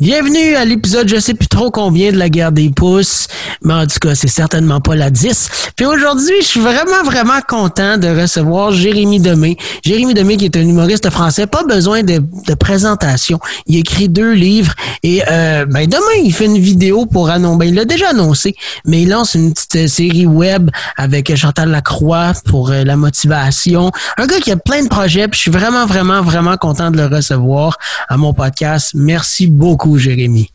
Bienvenue à l'épisode, je sais plus trop combien de la guerre des pouces, mais en tout cas, c'est certainement pas la 10. Puis aujourd'hui, je suis vraiment, vraiment content de recevoir Jérémy Demé. Jérémy Demé, qui est un humoriste français, pas besoin de, de présentation. Il écrit deux livres et euh, ben demain, il fait une vidéo pour annoncer, ben, il l'a déjà annoncé, mais il lance une petite série web avec Chantal Lacroix pour euh, la motivation. Un gars qui a plein de projets, puis je suis vraiment, vraiment, vraiment content de le recevoir à mon podcast. Merci beaucoup. Jérémy?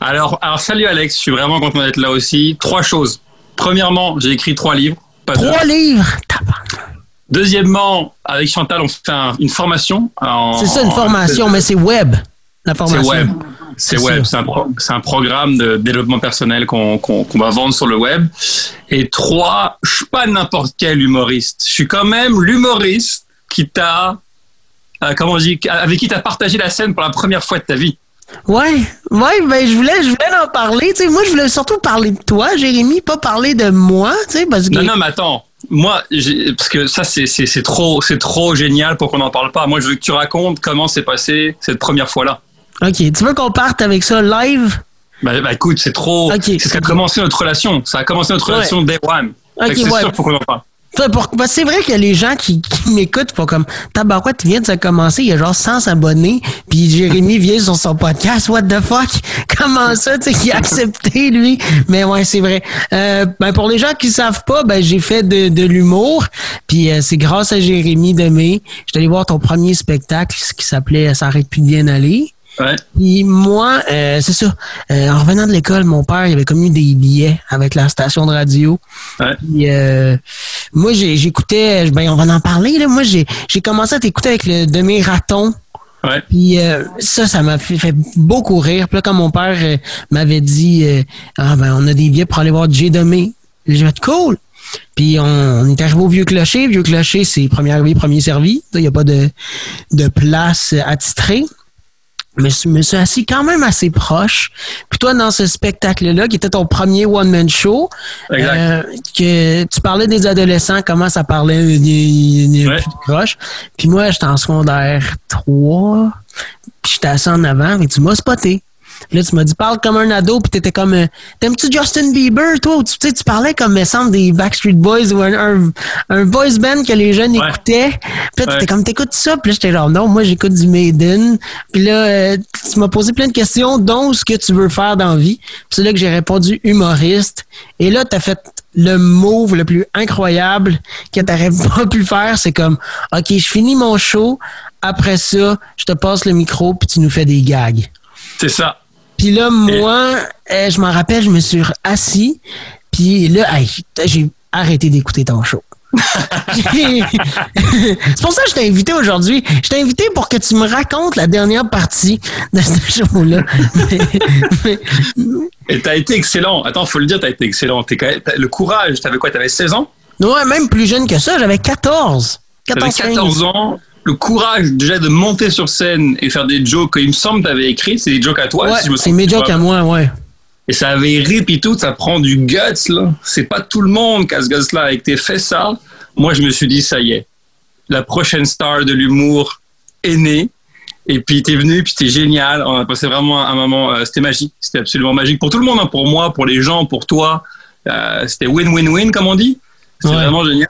Alors, alors, salut Alex, je suis vraiment content d'être là aussi. Trois choses. Premièrement, j'ai écrit trois livres. trois livres? Deuxièmement, avec Chantal, on fait une formation. C'est ça, une formation, mais c'est web. La formation. C'est web. C'est web. C'est un, programme de développement personnel qu'on va vendre sur le web. Et trois, je suis pas n'importe quel humoriste. Je suis quand même l'humoriste qui t'a, euh, comment on dit, avec qui t'as partagé la scène pour la première fois de ta vie. Ouais, ouais, ben je voulais, je voulais en parler. Tu sais, moi, je voulais surtout parler de toi, Jérémy, pas parler de moi, tu sais, parce que. Non, non, mais attends. Moi, parce que ça, c'est trop, c'est trop génial pour qu'on n'en parle pas. Moi, je veux que tu racontes comment s'est passé cette première fois-là. Ok, tu veux qu'on parte avec ça live? Bah, bah écoute, c'est trop. C'est ce qui a commencé notre relation. Ça a commencé notre relation day one. c'est sûr faut qu'on en parle. C'est vrai que les gens qui, m'écoutent font comme Tabarouette vient de commencer, il y a genre 100 abonnés, puis Jérémy vient sur son podcast, what the fuck? Comment ça, tu sais, qui a accepté, lui? Mais ouais, c'est vrai. Euh, ben pour les gens qui savent pas, ben j'ai fait de, de l'humour, puis euh, c'est grâce à Jérémy Demé. J'étais allé voir ton premier spectacle qui s'appelait Ça arrête plus de bien aller. Ouais. Puis moi, euh, c'est ça. Euh, en revenant de l'école, mon père, il avait comme eu des billets avec la station de radio. Ouais. Puis, euh, moi, j'écoutais, ben on va en parler là. Moi, j'ai commencé à t'écouter avec le demi raton. Ouais. Puis ça, ça m'a fait, beaucoup rire. Puis là, quand mon père m'avait dit, ah ben on a des billets pour aller voir J Demé, j'ai dit cool. Puis on, est arrivé au Vieux Clocher. Vieux Clocher, c'est premier arrivé, premier servi. Il n'y a pas de, de place attitrée mais je me suis assis quand même assez proche. Puis toi, dans ce spectacle-là, qui était ton premier one-man show, euh, que tu parlais des adolescents, comment ça parlait des, plus proches. Puis moi, j'étais en secondaire 3, puis j'étais assis en avant, mais tu m'as spoté. Là, tu m'as dit, parle comme un ado, puis t'étais comme, euh, t'aimes-tu Justin Bieber, toi? Tu sais, tu parlais comme, me semble, des Backstreet Boys ou un, un, boys band que les jeunes écoutaient. Puis là, t'étais comme, t'écoutes ça? Puis là, j'étais genre, non, moi, j'écoute du Maiden. Puis là, euh, tu m'as posé plein de questions, dont ce que tu veux faire dans la vie. Puis c'est là que j'ai répondu humoriste. Et là, t'as fait le move le plus incroyable que t'aurais pas pu faire. C'est comme, OK, je finis mon show. Après ça, je te passe le micro, puis tu nous fais des gags. C'est ça. Puis là, moi, euh, je m'en rappelle, je me suis assis. Puis là, j'ai arrêté d'écouter ton show. c'est pour ça que je t'ai invité aujourd'hui. Je t'ai invité pour que tu me racontes la dernière partie de ce show-là. Et t'as été excellent. Attends, faut le dire, t'as été excellent. le courage, t'avais quoi? T'avais 16 ans? Ouais, même plus jeune que ça. J'avais 14. 14, 14 ans le courage déjà de monter sur scène et faire des jokes qu'il me semble que tu avais écrit, c'est des jokes à toi. c'est mes jokes à moi, ouais. Et ça avait rip et tout, ça prend du guts, là. C'est pas tout le monde qui a ce guts-là. Avec tes fait ça, moi, je me suis dit, ça y est. La prochaine star de l'humour est née. Et puis, t'es venu, puis c'était génial. On a passé vraiment un moment, euh, c'était magique. C'était absolument magique pour tout le monde, hein. pour moi, pour les gens, pour toi. Euh, c'était win-win-win, comme on dit. C'est vraiment génial.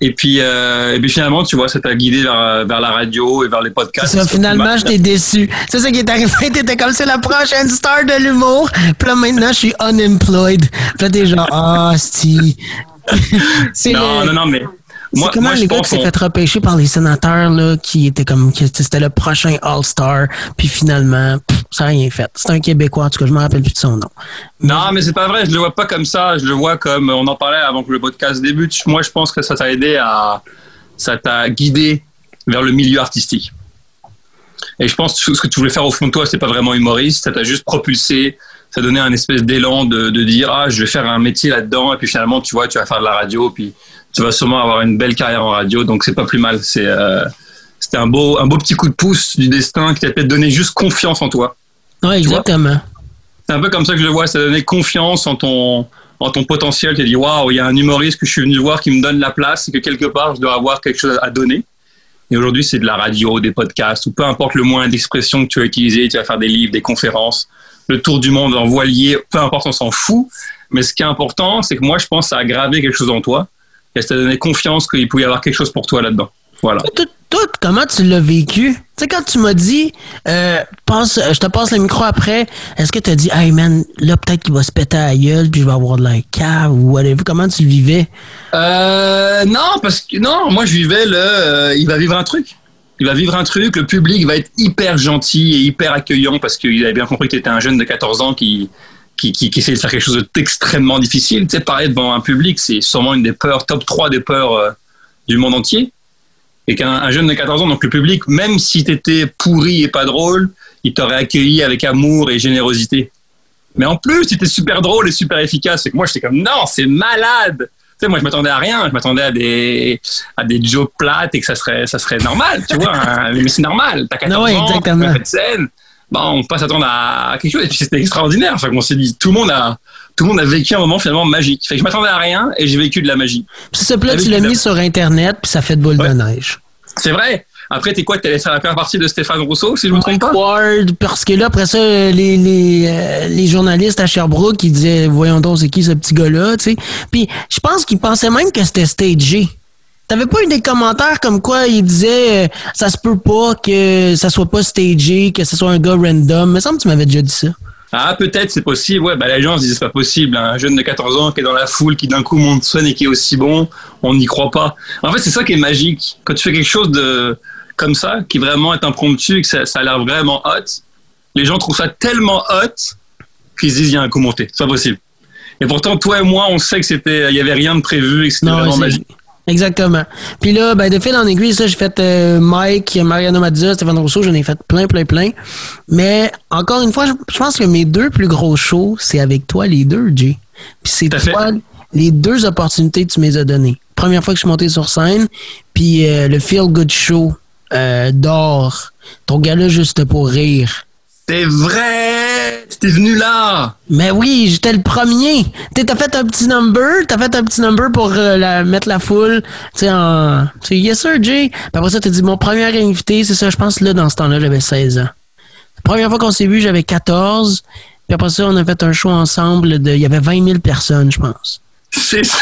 Et puis, euh, et puis finalement, tu vois, ça t'a guidé vers, vers, la radio et vers les podcasts. Ça, finalement, j'étais déçu. C'est ça qui est arrivé. T'étais comme c'est la prochaine star de l'humour. Puis là, maintenant, je suis unemployed. Puis là, t'es genre, ah, oh, si. non, non, non, mais c'est comment les gars qui s'est fait repêcher par les sénateurs, là, qui étaient comme, c'était le prochain All-Star, puis finalement, ça n'a rien fait. C'est un Québécois, en tout cas, je me rappelle plus de son nom. Non, mais c'est pas vrai, je le vois pas comme ça, je le vois comme, on en parlait avant que le podcast débute, moi je pense que ça t'a aidé à, ça t'a guidé vers le milieu artistique. Et je pense que ce que tu voulais faire au fond de toi, c'est pas vraiment humoriste, ça t'a juste propulsé, ça donné un espèce d'élan de, de, dire, ah, je vais faire un métier là-dedans, et puis finalement, tu vois, tu vas faire de la radio, puis tu vas sûrement avoir une belle carrière en radio, donc c'est pas plus mal. C'est euh, c'était un beau un beau petit coup de pouce du destin qui t'a peut-être donné juste confiance en toi. Ouais, exactement. C'est un peu comme ça que je le vois, ça donné confiance en ton en ton potentiel. Tu dit waouh, il y a un humoriste que je suis venu voir qui me donne la place et que quelque part je dois avoir quelque chose à donner. Et aujourd'hui, c'est de la radio, des podcasts, ou peu importe le moyen d'expression que tu vas utiliser, tu vas faire des livres, des conférences, le tour du monde en voilier, peu importe, on s'en fout. Mais ce qui est important, c'est que moi, je pense à aggraver quelque chose en toi et ça t'a donné confiance qu'il pouvait y avoir quelque chose pour toi là-dedans. Voilà. Tout, comment tu l'as vécu? Tu sais, quand tu m'as dit, euh, pense, je te passe le micro après, est-ce que tu as dit, hey man, là, peut-être qu'il va se péter à la gueule, puis je vais avoir de la cave ou whatever? Comment tu le vivais? Euh, non, parce que, non, moi, je vivais le, euh, il va vivre un truc. Il va vivre un truc, le public va être hyper gentil et hyper accueillant parce qu'il avait bien compris que tu étais un jeune de 14 ans qui, qui, qui, qui, essaie de faire quelque chose d'extrêmement difficile. Tu sais, parler devant un public, c'est sûrement une des peurs, top 3 des peurs euh, du monde entier et qu'un jeune de 14 ans, donc le public, même si tu étais pourri et pas drôle, il t'aurait accueilli avec amour et générosité. Mais en plus, tu étais super drôle et super efficace. Et que moi, j'étais comme, non, c'est malade. Tu sais, moi, je m'attendais à rien. Je m'attendais à des, à des jokes plates et que ça serait, ça serait normal, tu vois. Hein. Mais c'est normal. T'as 14 ans, tu fais de scène. Bon, on peut pas s'attendre à quelque chose. Et puis, c'était extraordinaire. Enfin, on s'est dit, tout le monde a, tout le monde a vécu un moment finalement magique. Fait que je m'attendais à rien et j'ai vécu de la magie. Puis ce plat, tu l'as mis sur Internet, puis ça fait de boule de neige. C'est vrai. Après, t'es quoi? T'es faire la première partie de Stéphane Rousseau, si je me trompe pas? Word, parce que là, après ça, les, les, euh, les journalistes à Sherbrooke, ils disaient, voyons donc, c'est qui ce petit gars-là, tu sais. Puis, je pense qu'ils pensaient même que c'était stagé. T'avais pas eu des commentaires comme quoi ils disaient, euh, ça se peut pas que ça soit pas stagé, que ce soit un gars random. Il me semble que tu m'avais déjà dit ça. Ah, peut-être, c'est possible. Ouais, bah, les gens se disent, c'est pas possible. Un jeune de 14 ans qui est dans la foule, qui d'un coup monte sonne et qui est aussi bon, on n'y croit pas. En fait, c'est ça qui est magique. Quand tu fais quelque chose de comme ça, qui vraiment est impromptu, que ça, a l'air vraiment hot, les gens trouvent ça tellement hot qu'ils se disent, il y a un coup monté. C'est pas possible. Et pourtant, toi et moi, on sait que c'était, il y avait rien de prévu et que c'était vraiment magique. Exactement. Puis là, ben, de fil en aiguille, ça, j'ai fait euh, Mike, Mariano Mazza, Stéphane Rousseau, j'en ai fait plein, plein, plein. Mais encore une fois, je, pense que mes deux plus gros shows, c'est avec toi, les deux, Jay. Puis c'est toi, les deux opportunités que tu m'as données. Première fois que je suis monté sur scène, puis euh, le Feel Good Show euh, d'or. Ton gars-là, juste pour rire. C'est vrai! T'es venu là! Mais oui, j'étais le premier. T'as fait un petit number, t'as fait un petit number pour euh, mettre la foule. Tu sais, en. Tu yes sir, Jay. Puis après ça, t'as dit mon premier invité, c'est ça, je pense, là, dans ce temps-là, j'avais 16 ans. La première fois qu'on s'est vu, j'avais 14. Puis après ça, on a fait un show ensemble de. Il y avait 20 000 personnes, je pense. C'est ça!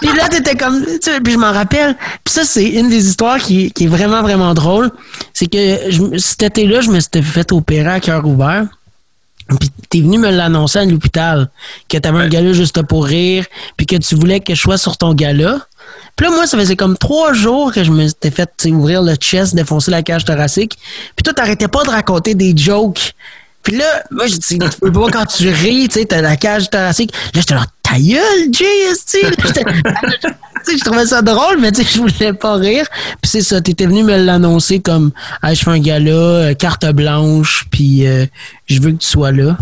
puis là, t'étais comme. Puis je m'en rappelle. Puis ça, c'est une des histoires qui, qui, est vraiment, vraiment drôle. C'est que je, cet été-là, je me suis fait opérer à cœur ouvert. Puis t'es venu me l'annoncer à l'hôpital que t'avais un gala juste pour rire, puis que tu voulais que je sois sur ton gala. Puis là, moi, ça faisait comme trois jours que je me t'ai fait ouvrir le chest, défoncer la cage thoracique. Puis toi, t'arrêtais pas de raconter des jokes. Puis là, moi, je dis, tu peux pas quand tu ris, tu sais, t'as la cage thoracique. Là, j'étais là, ta gueule, Jay, je trouvais ça drôle, mais tu sais, je voulais pas rire. Puis c'est ça, t'étais venu me l'annoncer comme, ah, je fais un gala, euh, carte blanche, puis euh, je veux que tu sois là.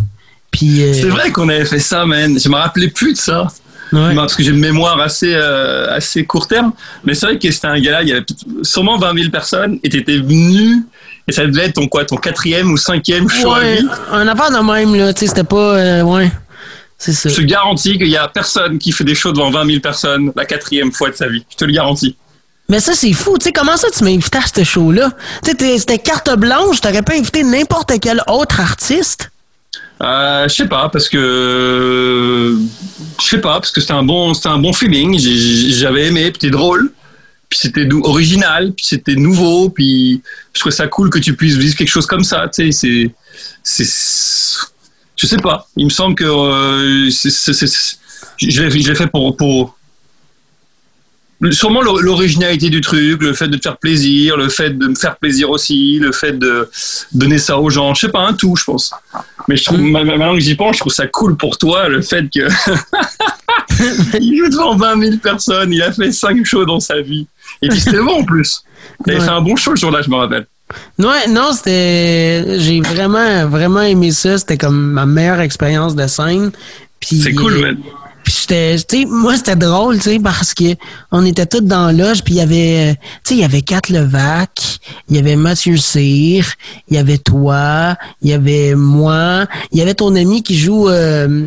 Puis. Euh, c'est vrai qu'on avait fait ça, man. Je me rappelais plus de ça. Parce que j'ai une mémoire assez, assez court terme. Mais c'est vrai que c'était un gala, il y avait sûrement 20 000 personnes et t'étais venu. Et ça devait être ton quoi, ton quatrième ou cinquième show ouais, Un affaire de même, là. Tu sais, c'était pas. ouais. Je te garantis qu'il n'y a personne qui fait des shows devant 20 000 personnes la quatrième fois de sa vie. Je te le garantis. Mais ça, c'est fou. Tu sais, comment ça, tu m'as invité à ce show-là? Tu sais, c'était carte blanche. T'aurais pas invité n'importe quel autre artiste? Euh, je sais pas, parce que. Je sais pas, parce que c'était un bon, c'était un bon feeling. J'avais aimé, puis c'était drôle. Puis c'était original, puis c'était nouveau, puis je trouvais ça cool que tu puisses vivre quelque chose comme ça. Tu sais, c'est je sais pas. Il me semble que euh, je l'ai fait pour, pour sûrement l'originalité du truc, le fait de te faire plaisir, le fait de me faire plaisir aussi, le fait de donner ça aux gens. Je sais pas, un tout, je pense. Mais je trouve, maintenant que j'y pense, je trouve ça cool pour toi, le fait que il joue devant 20 000 personnes, il a fait 5 shows dans sa vie. Et puis c'était bon en plus. A fait un bon show ce jour-là, je me rappelle. Ouais, non, c'était. J'ai vraiment, vraiment aimé ça. C'était comme ma meilleure expérience de scène. C'est cool, man. Puis j'étais, tu sais, moi c'était drôle, tu sais, parce que on était tous dans l'âge, puis il y avait, tu sais, il y avait Kat Levac, il y avait Mathieu Cyr, il y avait toi, il y avait moi, il y avait ton ami qui joue euh,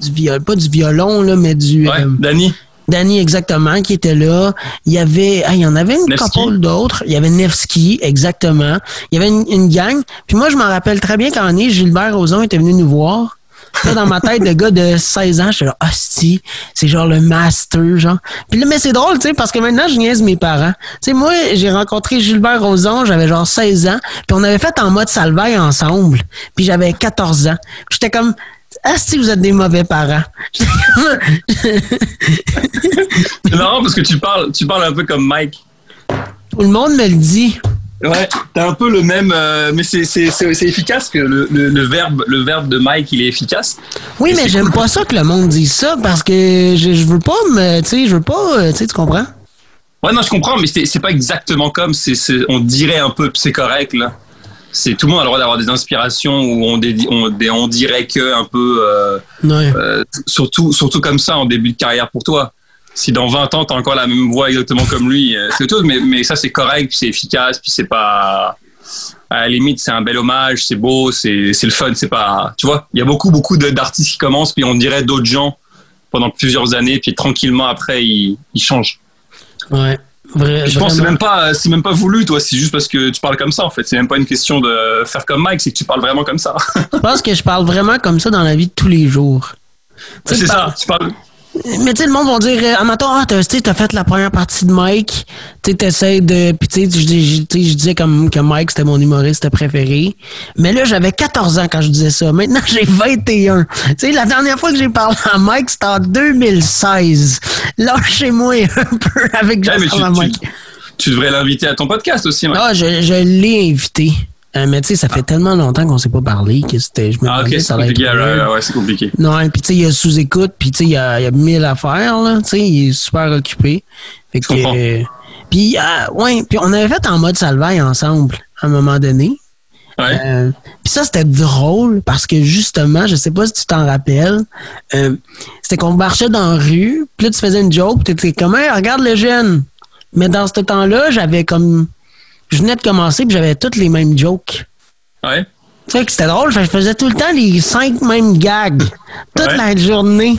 du viol, pas du violon là, mais du. Ouais, Danny. Danny, exactement, qui était là. Il y avait, ah, il y en avait une couple d'autres. Il y avait Nevsky, exactement. Il y avait une, gang. Puis moi, je m'en rappelle très bien quand on est, Gilbert Rozon était venu nous voir. Là, dans ma tête, le gars de 16 ans, je suis là, hostie, c'est genre le master, genre. Puis là, mais c'est drôle, tu sais, parce que maintenant, je niaise mes parents. Tu sais, moi, j'ai rencontré Gilbert Rozon, j'avais genre 16 ans, puis on avait fait en mode salvaille ensemble, puis j'avais 14 ans. J'étais comme, ah, si vous êtes des mauvais parents. c'est marrant parce que tu parles, tu parles un peu comme Mike. Tout le monde me le dit. Ouais, t'as un peu le même, euh, mais c'est efficace que le, le, verbe le verbe de Mike il est efficace. Oui, mais j'aime pas ça que le monde dise ça parce que je, je veux pas me, tu sais, je veux pas, euh, tu sais, tu comprends? Ouais, non, je comprends, mais c'est pas exactement comme, c'est on dirait un peu, c'est correct là. C'est tout le monde a le droit d'avoir des inspirations où on, on, on, dirait que un peu, euh, surtout surtout comme ça en début de carrière pour toi si dans 20 ans, tu as encore la même voix exactement comme lui, euh, c'est tout. Mais, mais ça, c'est correct, puis c'est efficace, puis c'est pas. À la limite, c'est un bel hommage, c'est beau, c'est le fun, c'est pas. Tu vois, il y a beaucoup, beaucoup d'artistes qui commencent, puis on dirait d'autres gens pendant plusieurs années, puis tranquillement après, ils, ils changent. Ouais. Je pense que c'est même pas c'est même pas voulu toi c'est juste parce que tu parles comme ça en fait. C'est même pas une question de faire comme Mike c'est que tu parles vraiment comme ça. Je pense que je parle vraiment comme ça dans la vie de tous les jours. C'est ça tu parles mais tu sais, le monde va dire, euh, en ah, t'as as fait la première partie de Mike, tu t'essayes de. Puis tu sais, je disais comme que Mike, c'était mon humoriste préféré. Mais là, j'avais 14 ans quand je disais ça. Maintenant, j'ai 21. Tu sais, la dernière fois que j'ai parlé à Mike, c'était en 2016. Lâchez-moi un peu avec Jean-François Mike. Tu, devrais l'inviter à ton podcast aussi, Mike. Ah, je, je l'ai invité. Euh, mais tu sais, ça fait tellement longtemps qu'on s'est pas parlé que c'était. Je me ah, ok, c'est compliqué. Ouais, c'est compliqué. Non, puis tu sais, il y a sous-écoute, puis tu sais, il y a, y a mille affaires, là. Tu sais, il est super occupé. Fait que. Puis, euh, ouais, puis on avait fait en mode salvaille ensemble à un moment donné. Ouais. Euh, puis ça, c'était drôle parce que justement, je sais pas si tu t'en rappelles, euh, c'était qu'on marchait dans la rue, puis là, tu faisais une joke, tu étais comme, hey, regarde le jeune. Mais dans ce temps-là, j'avais comme je venais de commencer puis j'avais toutes les mêmes jokes. Ouais. Tu sais que c'était drôle, je faisais tout le temps les cinq mêmes gags. Toute la journée.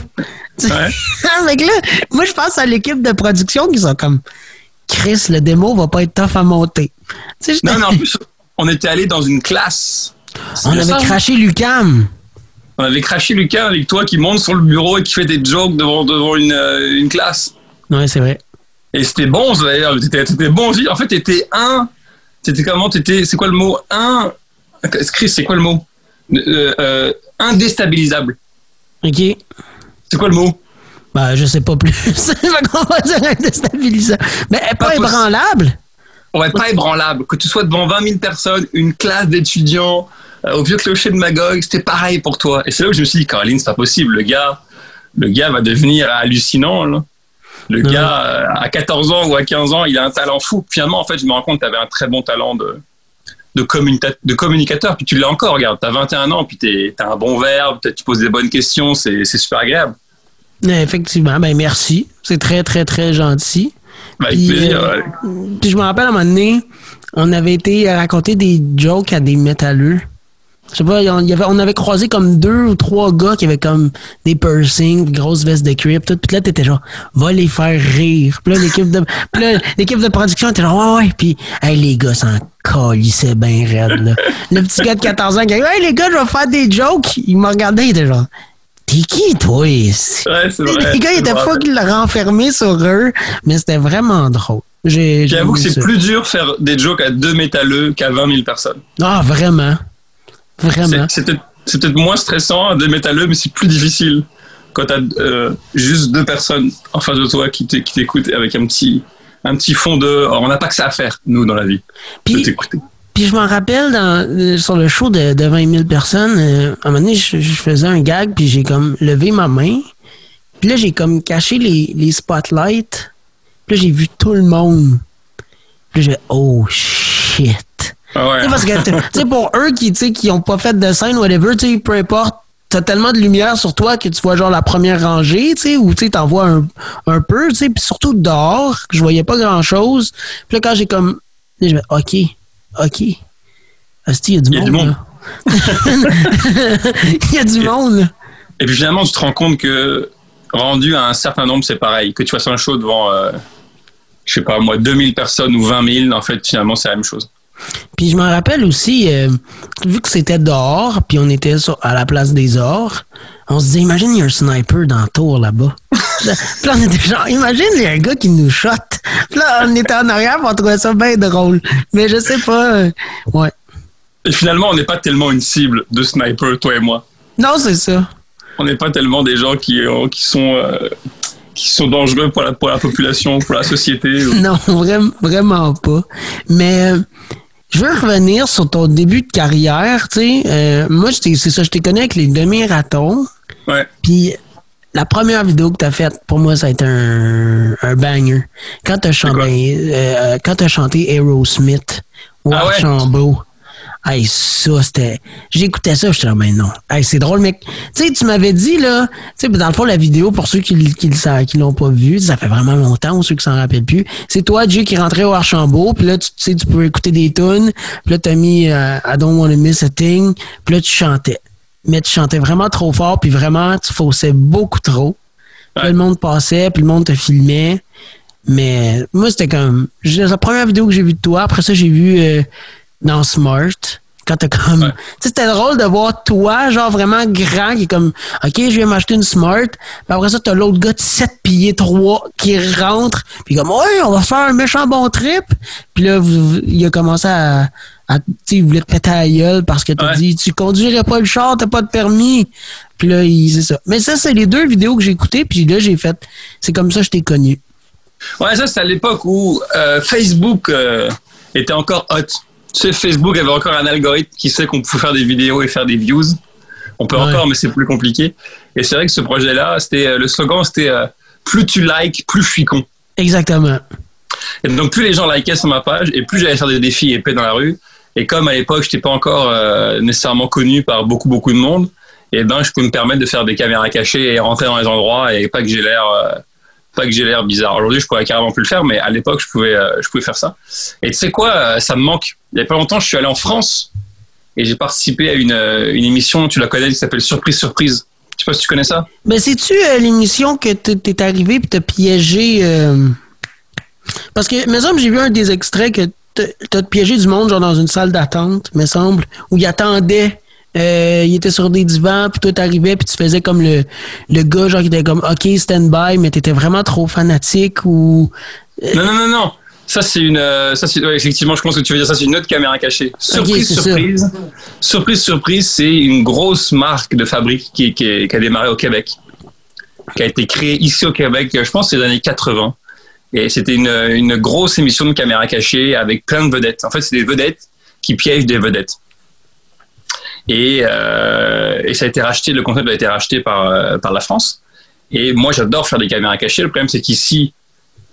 Ouais. là, moi, je pense à l'équipe de production qui sont comme Chris, le démo va pas être tough à monter. non, non, en plus, on était allé dans une classe. On avait craché Lucam. On avait craché Lucam avec toi qui monte sur le bureau et qui fait des jokes devant, devant une, euh, une classe. Ouais, c'est vrai. Et c'était bon, d'ailleurs. C'était bon aussi. En fait, t'étais un c'était comment T'étais, c'est quoi le mot Un, Chris, c'est quoi le mot? Euh, euh, Indéstabilisable. Ok. C'est quoi le mot? Bah, je sais pas plus. on va dire indéstabilisable. Mais pas, pas ébranlable? Ouais, pas ébranlable. Que tu sois devant 20 000 personnes, une classe d'étudiants, euh, au vieux clocher de Magog, c'était pareil pour toi. Et c'est là où je me suis dit, Caroline, c'est pas possible. Le gars, le gars va devenir hallucinant. Là. Le gars, euh, à 14 ans ou à 15 ans, il a un talent fou. Finalement, en fait, je me rends compte que tu avais un très bon talent de, de, de communicateur. Puis tu l'as encore, regarde, tu as 21 ans, puis tu as un bon verbe, tu poses des bonnes questions, c'est super agréable. Effectivement, ben merci. C'est très, très, très gentil. Ben, plaisir, euh, puis je me rappelle à un moment donné, on avait été raconter des jokes à des métalleux. Je sais pas, y avait, on avait croisé comme deux ou trois gars qui avaient comme des piercings, des grosses vestes de crypt, tout. Puis là, t'étais genre, va les faire rire. Puis là, l'équipe de, l'équipe de production était genre, ouais, ouais. Puis, hey, les gars s'en calissaient bien raide, là. Le petit gars de 14 ans qui a dit, hey, les gars, je vais faire des jokes. Il m'a regardé, il était genre, T'es qui, toi? Ouais, c'est vrai. Les gars, ils étaient fou qu'ils l'ont renfermé sur eux, mais c'était vraiment drôle. J'avoue que c'est plus dur faire des jokes à deux métalleux qu'à 20 000 personnes. Ah, vraiment? Vraiment. C'est peut-être moins stressant à des métalleux, mais c'est plus difficile quand tu as euh, juste deux personnes en face de toi qui t'écoutent avec un petit, un petit fond de. on n'a pas que ça à faire, nous, dans la vie. Puis, puis je m'en rappelle dans, euh, sur le show de, de 20 000 personnes, euh, à un moment donné, je, faisais un gag, puis j'ai comme levé ma main. Puis là, j'ai comme caché les, les spotlights. Puis là, j'ai vu tout le monde. Puis là, j'ai oh shit. Ah parce que, tu sais, pour eux qui, qui ont pas fait de scène, whatever, peu importe, t'as tellement de lumière sur toi que tu vois genre la première rangée, tu sais, ou tu t'en vois un, un peu, tu sais, puis surtout dehors, que je voyais pas grand chose. Puis là, quand j'ai comme, je ok, ok. il y a du monde. Du monde. il y a du monde. Et puis finalement, tu te rends compte que rendu à un certain nombre, c'est pareil. Que tu fasses un show devant, euh, je sais pas moi, 2000 personnes ou 20 000, en fait, finalement, c'est la même chose. Puis je me rappelle aussi, euh, vu que c'était dehors, puis on était à la place des ors, on se disait, imagine, il y a un sniper dans le tour là-bas. puis là, on était genre, imagine, il y a un gars qui nous shot. Puis là, on était en arrière, on trouvait ça bien drôle. Mais je sais pas, euh, ouais. Et finalement, on n'est pas tellement une cible de sniper, toi et moi. Non, c'est ça. On n'est pas tellement des gens qui, euh, qui sont qui sont dangereux pour la, pour la population, pour la société. Non, vraiment, vraiment pas. Mais je veux revenir sur ton début de carrière. Tu sais, euh, moi, c'est ça, je t'ai connu avec les demi-ratons. Ouais. Puis la première vidéo que tu as faite, pour moi, ça a été un, un banger. Quand tu as, chanté, euh, quand as chanté Aerosmith ou ah Archambault. Hey, ça, c'était. J'écoutais ça, je suis mais non. Hey, c'est drôle, mec. Tu sais, tu m'avais dit, là, tu sais, dans le fond, la vidéo, pour ceux qui qui, l'ont pas vu, ça fait vraiment longtemps, ou ceux qui s'en rappellent plus. C'est toi, Dieu, qui rentrait au Archambault, puis là, tu sais, tu peux écouter des tunes, puis là, t'as mis euh, I don't wanna miss a thing, puis là, tu chantais. Mais tu chantais vraiment trop fort, puis vraiment, tu faussais beaucoup trop. Puis le monde passait, puis le monde te filmait. Mais moi, c'était comme. La première vidéo que j'ai vue de toi, après ça, j'ai vu. Euh, dans Smart. Quand t'as comme. Tu sais, c'était drôle de voir toi, genre vraiment grand, qui est comme, OK, je viens m'acheter une Smart. Puis après ça, t'as l'autre gars de 7 pieds 3 qui rentre. Puis comme, ouais, on va faire un méchant bon trip. Puis là, il a commencé à. tu sais, il voulait te péter à la gueule parce que t'as dit, tu conduirais pas le char, t'as pas de permis. Puis là, il c'est ça. Mais ça, c'est les deux vidéos que j'ai écoutées. Puis là, j'ai fait, c'est comme ça que je t'ai connu. Ouais, ça, c'est à l'époque où euh, Facebook euh, était encore hot. Tu sais, Facebook avait encore un algorithme qui sait qu'on pouvait faire des vidéos et faire des views. On peut encore, mais c'est plus compliqué. Et c'est vrai que ce projet-là, c'était euh, le slogan, c'était euh, plus tu likes, plus je suis con. Exactement. Et donc plus les gens likaient sur ma page, et plus j'allais faire des défis épais dans la rue. Et comme à l'époque, je n'étais pas encore euh, nécessairement connu par beaucoup beaucoup de monde, et ben je pouvais me permettre de faire des caméras cachées et rentrer dans les endroits et pas que j'ai l'air pas que j'ai l'air bizarre. Aujourd'hui, je pourrais carrément plus le faire, mais à l'époque, je pouvais, je pouvais faire ça. Et tu sais quoi, ça me manque il n'y a pas longtemps, je suis allé en France et j'ai participé à une, euh, une, émission, tu la connais, qui s'appelle Surprise Surprise. Je sais pas si tu connais ça. Mais c'est-tu euh, l'émission que tu es arrivé et t'as piégé. Euh, parce que, me semble, j'ai vu un des extraits que t'as piégé du monde, genre dans une salle d'attente, me semble, où il attendait. Il était sur des divans, puis toi t'arrivais, puis tu faisais comme le, le gars, genre qui était comme OK, stand by, mais t'étais vraiment trop fanatique ou. Non, non, non, non. Ça, c'est une. Euh, ça, effectivement, je pense que tu veux dire ça, c'est une autre caméra cachée. Surprise, surprise. Surprise, surprise, c'est une grosse marque de fabrique qui, qui, a démarré au Québec, qui a été créée ici au Québec, je pense, c'est les années 80. Et c'était une, une grosse émission de caméra cachée avec plein de vedettes. En fait, c'est des vedettes qui piègent des vedettes. Et, euh, et, ça a été racheté, le concept a été racheté par, euh, par la France. Et moi, j'adore faire des caméras cachées. Le problème, c'est qu'ici,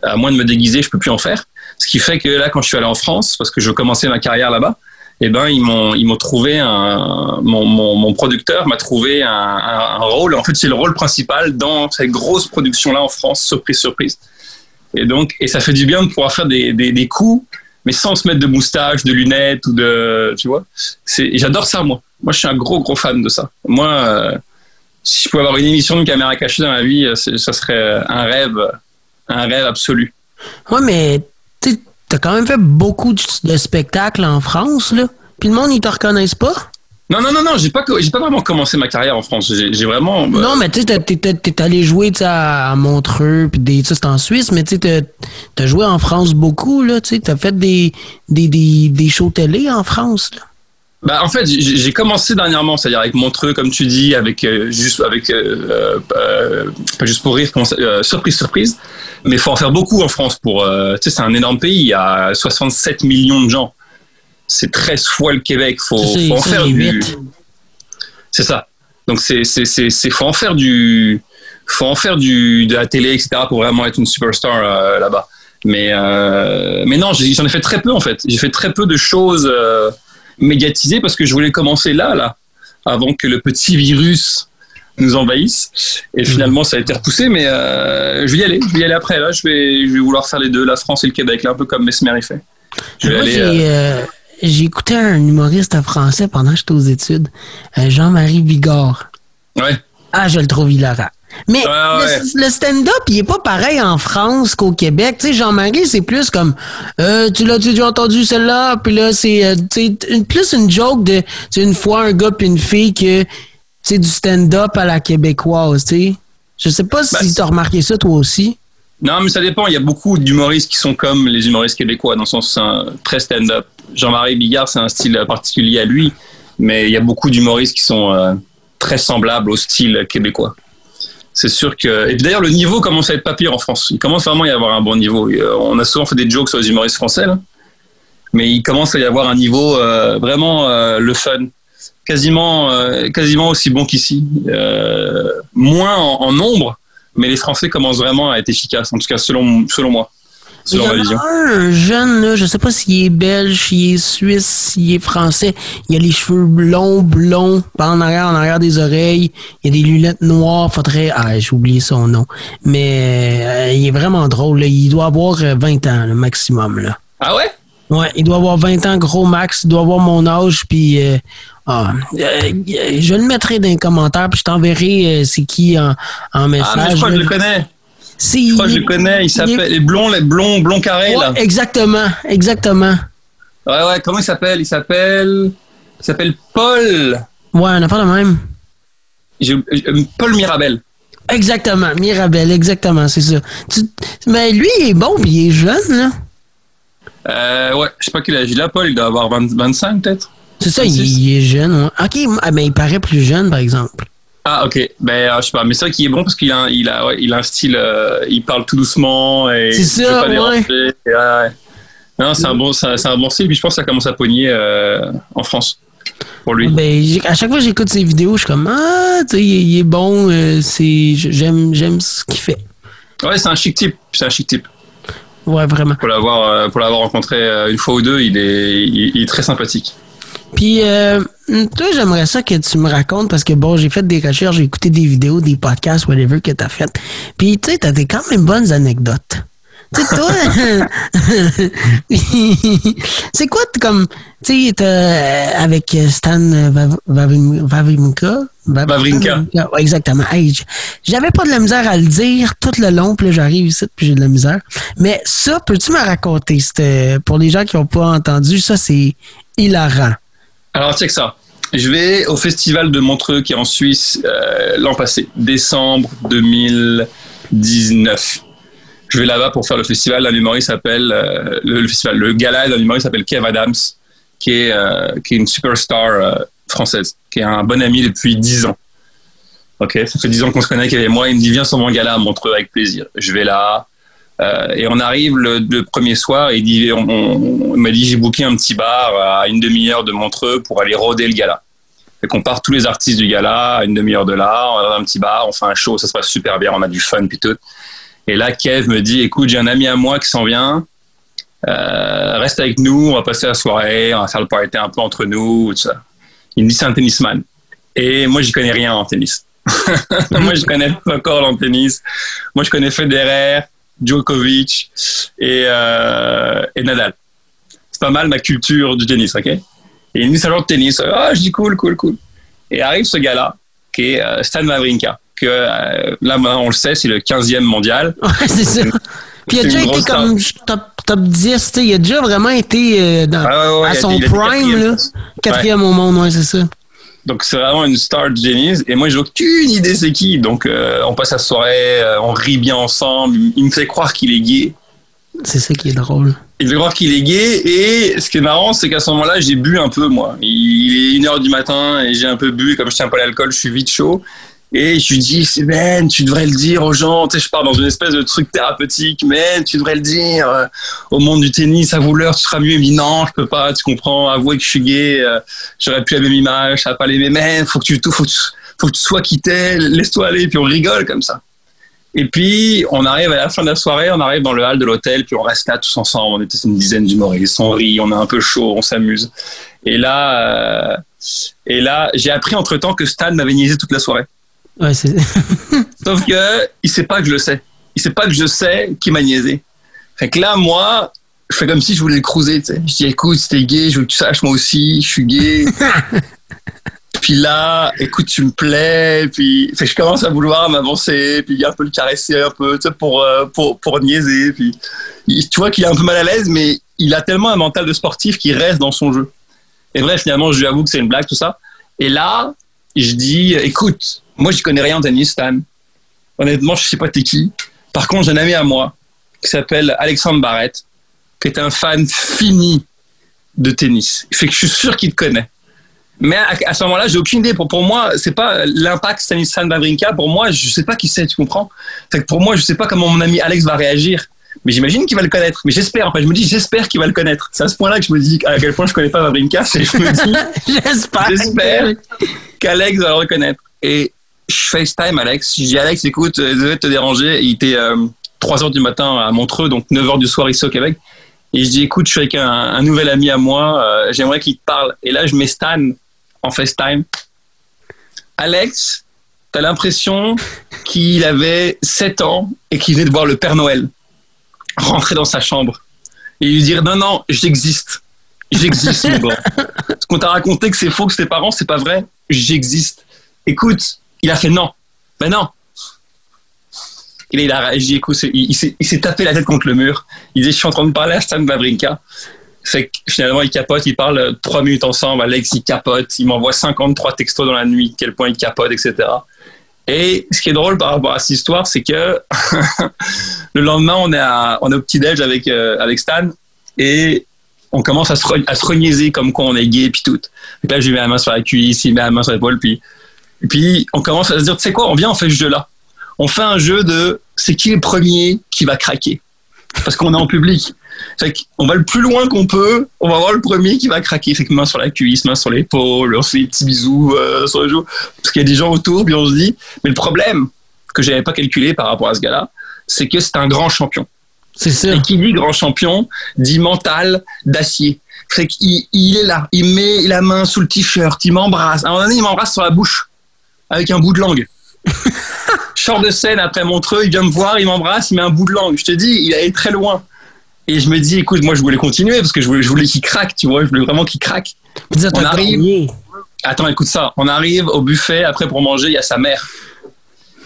à moins de me déguiser, je peux plus en faire. Ce qui fait que là, quand je suis allé en France, parce que je commençais ma carrière là-bas, eh ben ils m'ont ils m'ont trouvé un mon, mon, mon producteur m'a trouvé un, un, rôle. En fait, c'est le rôle principal dans cette grosse production là en France, surprise surprise. Et donc et ça fait du bien de pouvoir faire des, des, des coups, mais sans se mettre de moustache, de lunettes ou de tu vois. C'est j'adore ça moi. Moi, je suis un gros gros fan de ça. Moi, euh, si je pouvais avoir une émission de caméra cachée dans ma vie, ça serait un rêve, un rêve absolu. Ouais, mais tu as quand même fait beaucoup de spectacles en France, là. Puis le monde, ils te reconnaissent pas? Non, non, non, non, j'ai pas, j'ai pas vraiment commencé ma carrière en France. J'ai vraiment. Euh, non, mais tu sais, t'es allé jouer à Montreux, puis des, c'est en Suisse, mais tu sais, t'as joué en France beaucoup, là, tu sais, t'as fait des, des, des, des shows télé en France, là. Bah, en fait, j'ai commencé dernièrement, c'est-à-dire avec Montreux, comme tu dis, avec euh, juste avec euh, euh, pas juste pour rire, surprise surprise. Mais il faut en faire beaucoup en France pour. tu sais, c'est un énorme pays. Il y a 67 millions de gens. C'est 13 fois le Québec. Faut, faut en faire du. C'est ça. Donc c'est c'est faut en faire du faut en faire du de la télé etc pour vraiment être une superstar là-bas. Mais mais non, j'en ai fait très peu en fait. J'ai fait très peu de choses médiatisé parce que je voulais commencer là, là, avant que le petit virus nous envahisse. Et finalement, ça a été repoussé, mais euh, je vais y aller. Je vais y aller après. Là, je vais, je vais vouloir faire les deux, la France et le Québec, là, un peu comme Mesmer y fait. Moi, euh, j'ai écouté un humoriste français pendant que j'étais aux études, euh, Jean-Marie Bigard. Ouais. Ah, je le trouve hilarant. Mais le, stand-up, il est pas pareil en France qu'au Québec. Tu sais, Jean-Marie, c'est plus comme, euh, tu l'as déjà entendu celle-là, puis là, c'est euh, plus une joke de, une fois un gars puis une fille que c'est du stand-up à la québécoise, tu sais. Je sais pas si ben, tu as remarqué ça toi aussi. Non, mais ça dépend. Il y a beaucoup d'humoristes qui sont comme les humoristes québécois, dans le sens un très stand-up. Jean-Marie Bigard, c'est un style particulier à lui, mais il y a beaucoup d'humoristes qui sont euh, très semblables au style québécois. C'est sûr que. Et d'ailleurs, le niveau commence à être pas pire en France. Il commence vraiment à y avoir un bon niveau. Euh, on a souvent fait des jokes sur les humoristes français, mais il commence à y avoir un niveau euh, vraiment le fun quasiment, quasiment aussi bon qu'ici. moins en, nombre, mais les Français commencent vraiment à être efficaces, en tout cas selon, selon moi. Selon ma vision. Un jeune, là, je sais pas s'il est belge, s'il est suisse, s'il est français. Il a les cheveux blonds, blonds, en arrière, en arrière des oreilles. Il a des lunettes noires. Faudrait, ah, j'ai oublié son nom. Mais euh, il est vraiment drôle. Il doit avoir 20 ans, le maximum. Là. Ah ouais? Ouais, il doit avoir 20 ans, gros max. Il doit avoir mon âge, puis euh, ah, euh, je le mettrai dans les commentaires, puis je t'enverrai euh, c'est qui en, en message. Ah, mais je crois que je le connais. Je crois que je le connais. Il s'appelle les blonds, les blonds, blonds carrés là. Exactement, exactement. Ouais, ouais. Comment il s'appelle? Il s'appelle, il s'appelle Paul. Ouais, on n'a pas le même. Euh, Paul Mirabel. Exactement, Mirabel, exactement, c'est ça. Mais lui, il est bon, puis il est jeune là. Euh, ouais, je sais pas quel âge il a, Paul. Il doit avoir 25 peut-être. C'est ça, il, est jeune. Ok, ah, ben, il paraît plus jeune, par exemple. Ah, ok. Ben, euh, je sais pas. Mais c'est ça qui est bon parce qu'il a, il a, il a un style. Euh, il parle tout doucement. et C'est ça, ouais. ouais. Non, c'est un, bon, c'est un bon style. Puis je pense que ça commence à pogner euh, en France. Pour lui. Ben, à chaque fois que j'écoute ses vidéos, je suis comme Ah, tu sais, il, est bon. c'est, j'aime, j'aime ce qu'il fait. Ouais, c'est un chic type. C'est un chic type. Ouais, vraiment. Pour l'avoir, pour l'avoir rencontré une fois ou deux, il est, il est très sympathique. Puis, toi, j'aimerais ça que tu me racontes parce que, bon, j'ai fait des recherches, j'ai écouté des vidéos, des podcasts, whatever que t'as fait. Puis, tu sais, t'as des quand même bonnes anecdotes. Tu sais, toi, c'est quoi comme, tu sais, euh, avec Stan Wawrinka? Wawrinka. exactement. J'avais pas de la misère à le dire tout le long, puis j'arrive ici, puis j'ai de la misère. Mais ça, peux-tu me raconter? Pour les gens qui n'ont pas entendu, ça, c'est hilarant. Alors, check ça. Je vais au festival de Montreux qui est en Suisse euh, l'an passé, décembre 2019. Je vais là-bas pour faire le festival. Un humoriste s'appelle euh, le, festival, le gala d'un humoriste s'appelle Kev Adams, qui est euh, qui est une superstar française, qui est un bon ami depuis 10 ans. Ok, ça fait 10 ans qu'on se connaît, Kev et moi. Il me dit viens sur mon gala à Montreux avec plaisir. Je vais là. Euh, et on arrive le, premier soir, et dit, on, m'a dit j'ai booké un petit bar à une demi-heure de Montreux pour aller rôder le gala. Et qu'on part tous les artistes du gala à une demi-heure de là, on va dans un petit bar, on fait un show, ça se passe super bien, on a du fun puis tout. Et là, Kev me dit écoute, j'ai un ami à moi qui s'en vient, euh, reste avec nous, on va passer la soirée, on va faire le party un peu entre nous, tout ça. Il me dit c'est un tennisman. Et moi, j'y connais rien en tennis. moi, je connais pas encore en tennis. Moi, je connais Federer, Djokovic et, euh, et Nadal. C'est pas mal ma culture du tennis, ok? Et il me dit, de tennis. Ah, je dis cool, cool, cool. Et arrive ce gars-là, qui est euh, Stan Wawrinka, que euh, là, on le sait, c'est le 15e mondial. Ouais, c'est ça. Puis il a déjà été comme top, top 10, il a déjà vraiment été dans, ah à son prime, là. Quatrième au monde, ouais, c'est ça. Donc c'est vraiment une star de tennis. Et moi, j'ai aucune idée c'est qui. Donc euh, on passe la soirée, euh, on rit bien ensemble. Il me fait croire qu'il est gay. C'est ça qui est drôle. Il me fait croire qu'il est gay. Et ce qui est marrant, c'est qu'à ce moment-là, j'ai bu un peu, moi. Il est une heure du matin et j'ai un peu bu. Comme je tiens pas l'alcool, je suis vite chaud. Et je lui dis, Ben, tu devrais le dire aux gens. Tu sais, je pars dans une espèce de truc thérapeutique. Mais tu devrais le dire euh, au monde du tennis. À vouloir, tu seras mieux. Il me dit, non, je peux pas. Tu comprends. Avouer que je suis gay. Euh, j'aurais plus la même image. Ça va pas les mêmes. Faut que tu, faut que tu, faut que tu sois quitté. Laisse-toi aller. Puis on rigole comme ça. Et puis, on arrive à la fin de la soirée, on arrive dans le hall de l'hôtel, puis on reste là tous ensemble. On était une dizaine d'humoristes, on rit, on est un peu chaud, on s'amuse. Et là, euh, et là, j'ai appris entre temps que Stan m'avait niaisé toute la soirée. Ouais, Sauf que il sait pas que je le sais. Il sait pas que je sais qu'il m'a niaisé. Fait que là, moi, je fais comme si je voulais le cruiser. Je dis écoute, c'était gay, je veux que tu saches, moi aussi, je suis gay. Puis là, écoute, tu me plais, puis fait, je commence à vouloir m'avancer, puis un peu le caresser un peu, tu sais, pour, euh, pour, pour niaiser. Puis tu vois qu'il est un peu mal à l'aise, mais il a tellement un mental de sportif qu'il reste dans son jeu. Et bref, finalement, je lui avoue que c'est une blague, tout ça. Et là, je dis, écoute, moi, je connais rien en tennis, Stan. Honnêtement, je sais pas t'es qui. Par contre, j'ai un ami à moi qui s'appelle Alexandre Barrett, qui est un fan fini de tennis. Fait que je suis sûr qu'il te connaît. Mais à, ce moment-là, j'ai aucune idée. Pour, pour moi, c'est pas l'impact Stanislas Wawrinka. Pour moi, je sais pas qui c'est, tu comprends? Fait que pour moi, je sais pas comment mon ami Alex va réagir. Mais j'imagine qu'il va le connaître. Mais j'espère. Enfin, je me dis, j'espère qu'il va le connaître. C'est à ce point-là que je me dis à quel point je connais pas Wawrinka. Je me dis, j'espère. J'espère qu'Alex va le reconnaître. Et je FaceTime Alex. Je dis, Alex, écoute, euh, désolé de te déranger. Il était 3 euh, h du matin à Montreux, donc 9 h du soir ici au Québec. Et je dis, écoute, je suis avec un, nouvel ami à moi. Euh, j'aimerais qu'il te parle. Et là, je mets Stan en FaceTime. Alex, t'as l'impression qu'il avait 7 ans et qu'il venait de voir le Père Noël rentrer dans sa chambre et lui dire non, non, j'existe. J'existe, mon gars. Ce qu'on t'a raconté que c'est faux, que c'est tes parents, c'est pas vrai. J'existe. Écoute, il a fait non. Ben non. il a, il, il, il s'est tapé la tête contre le mur. Il dit, je suis en train de parler à Stan Babrinka. Fait finalement, il capote, il parle trois minutes ensemble. Alex, il capote, il m'envoie 53 textos dans la nuit, quel point il capote, etc. Et ce qui est drôle par rapport à cette histoire, c'est que le lendemain, on est, au petit-déj avec, euh, avec Stan et on commence à se, à comme quoi on est gay et puis tout. Et là, je lui mets la main sur la cuisse, il met la main sur l'épaule, puis, et puis on commence à se dire, tu sais quoi, on vient, on fait ce jeu-là. On fait un jeu de c'est qui le premier qui va craquer? Parce qu'on est en public. Fait on va le plus loin qu'on peut, on va voir le premier qui va craquer. Fait que main sur la cuisse, main sur l'épaule, on fait des petits bisous euh, sur le joue. Parce qu'il y a des gens autour, puis on se dit. Mais le problème que j'avais pas calculé par rapport à ce gars-là, c'est que c'est un grand champion. C'est ça. Et qui dit grand champion dit mental d'acier. Fait qu'il il est là, il met la main sous le t-shirt, il m'embrasse. À un moment donné, il m'embrasse sur la bouche avec un bout de langue. Chant de scène après Montreux, il vient me voir, il m'embrasse, il met un bout de langue. Je te dis, il allait très loin. Et je me dis, écoute, moi je voulais continuer parce que je voulais, je voulais qu'il craque, tu vois, je voulais vraiment qu'il craque. on arrive. Attends, écoute ça. On arrive au buffet après pour manger, il y a sa mère.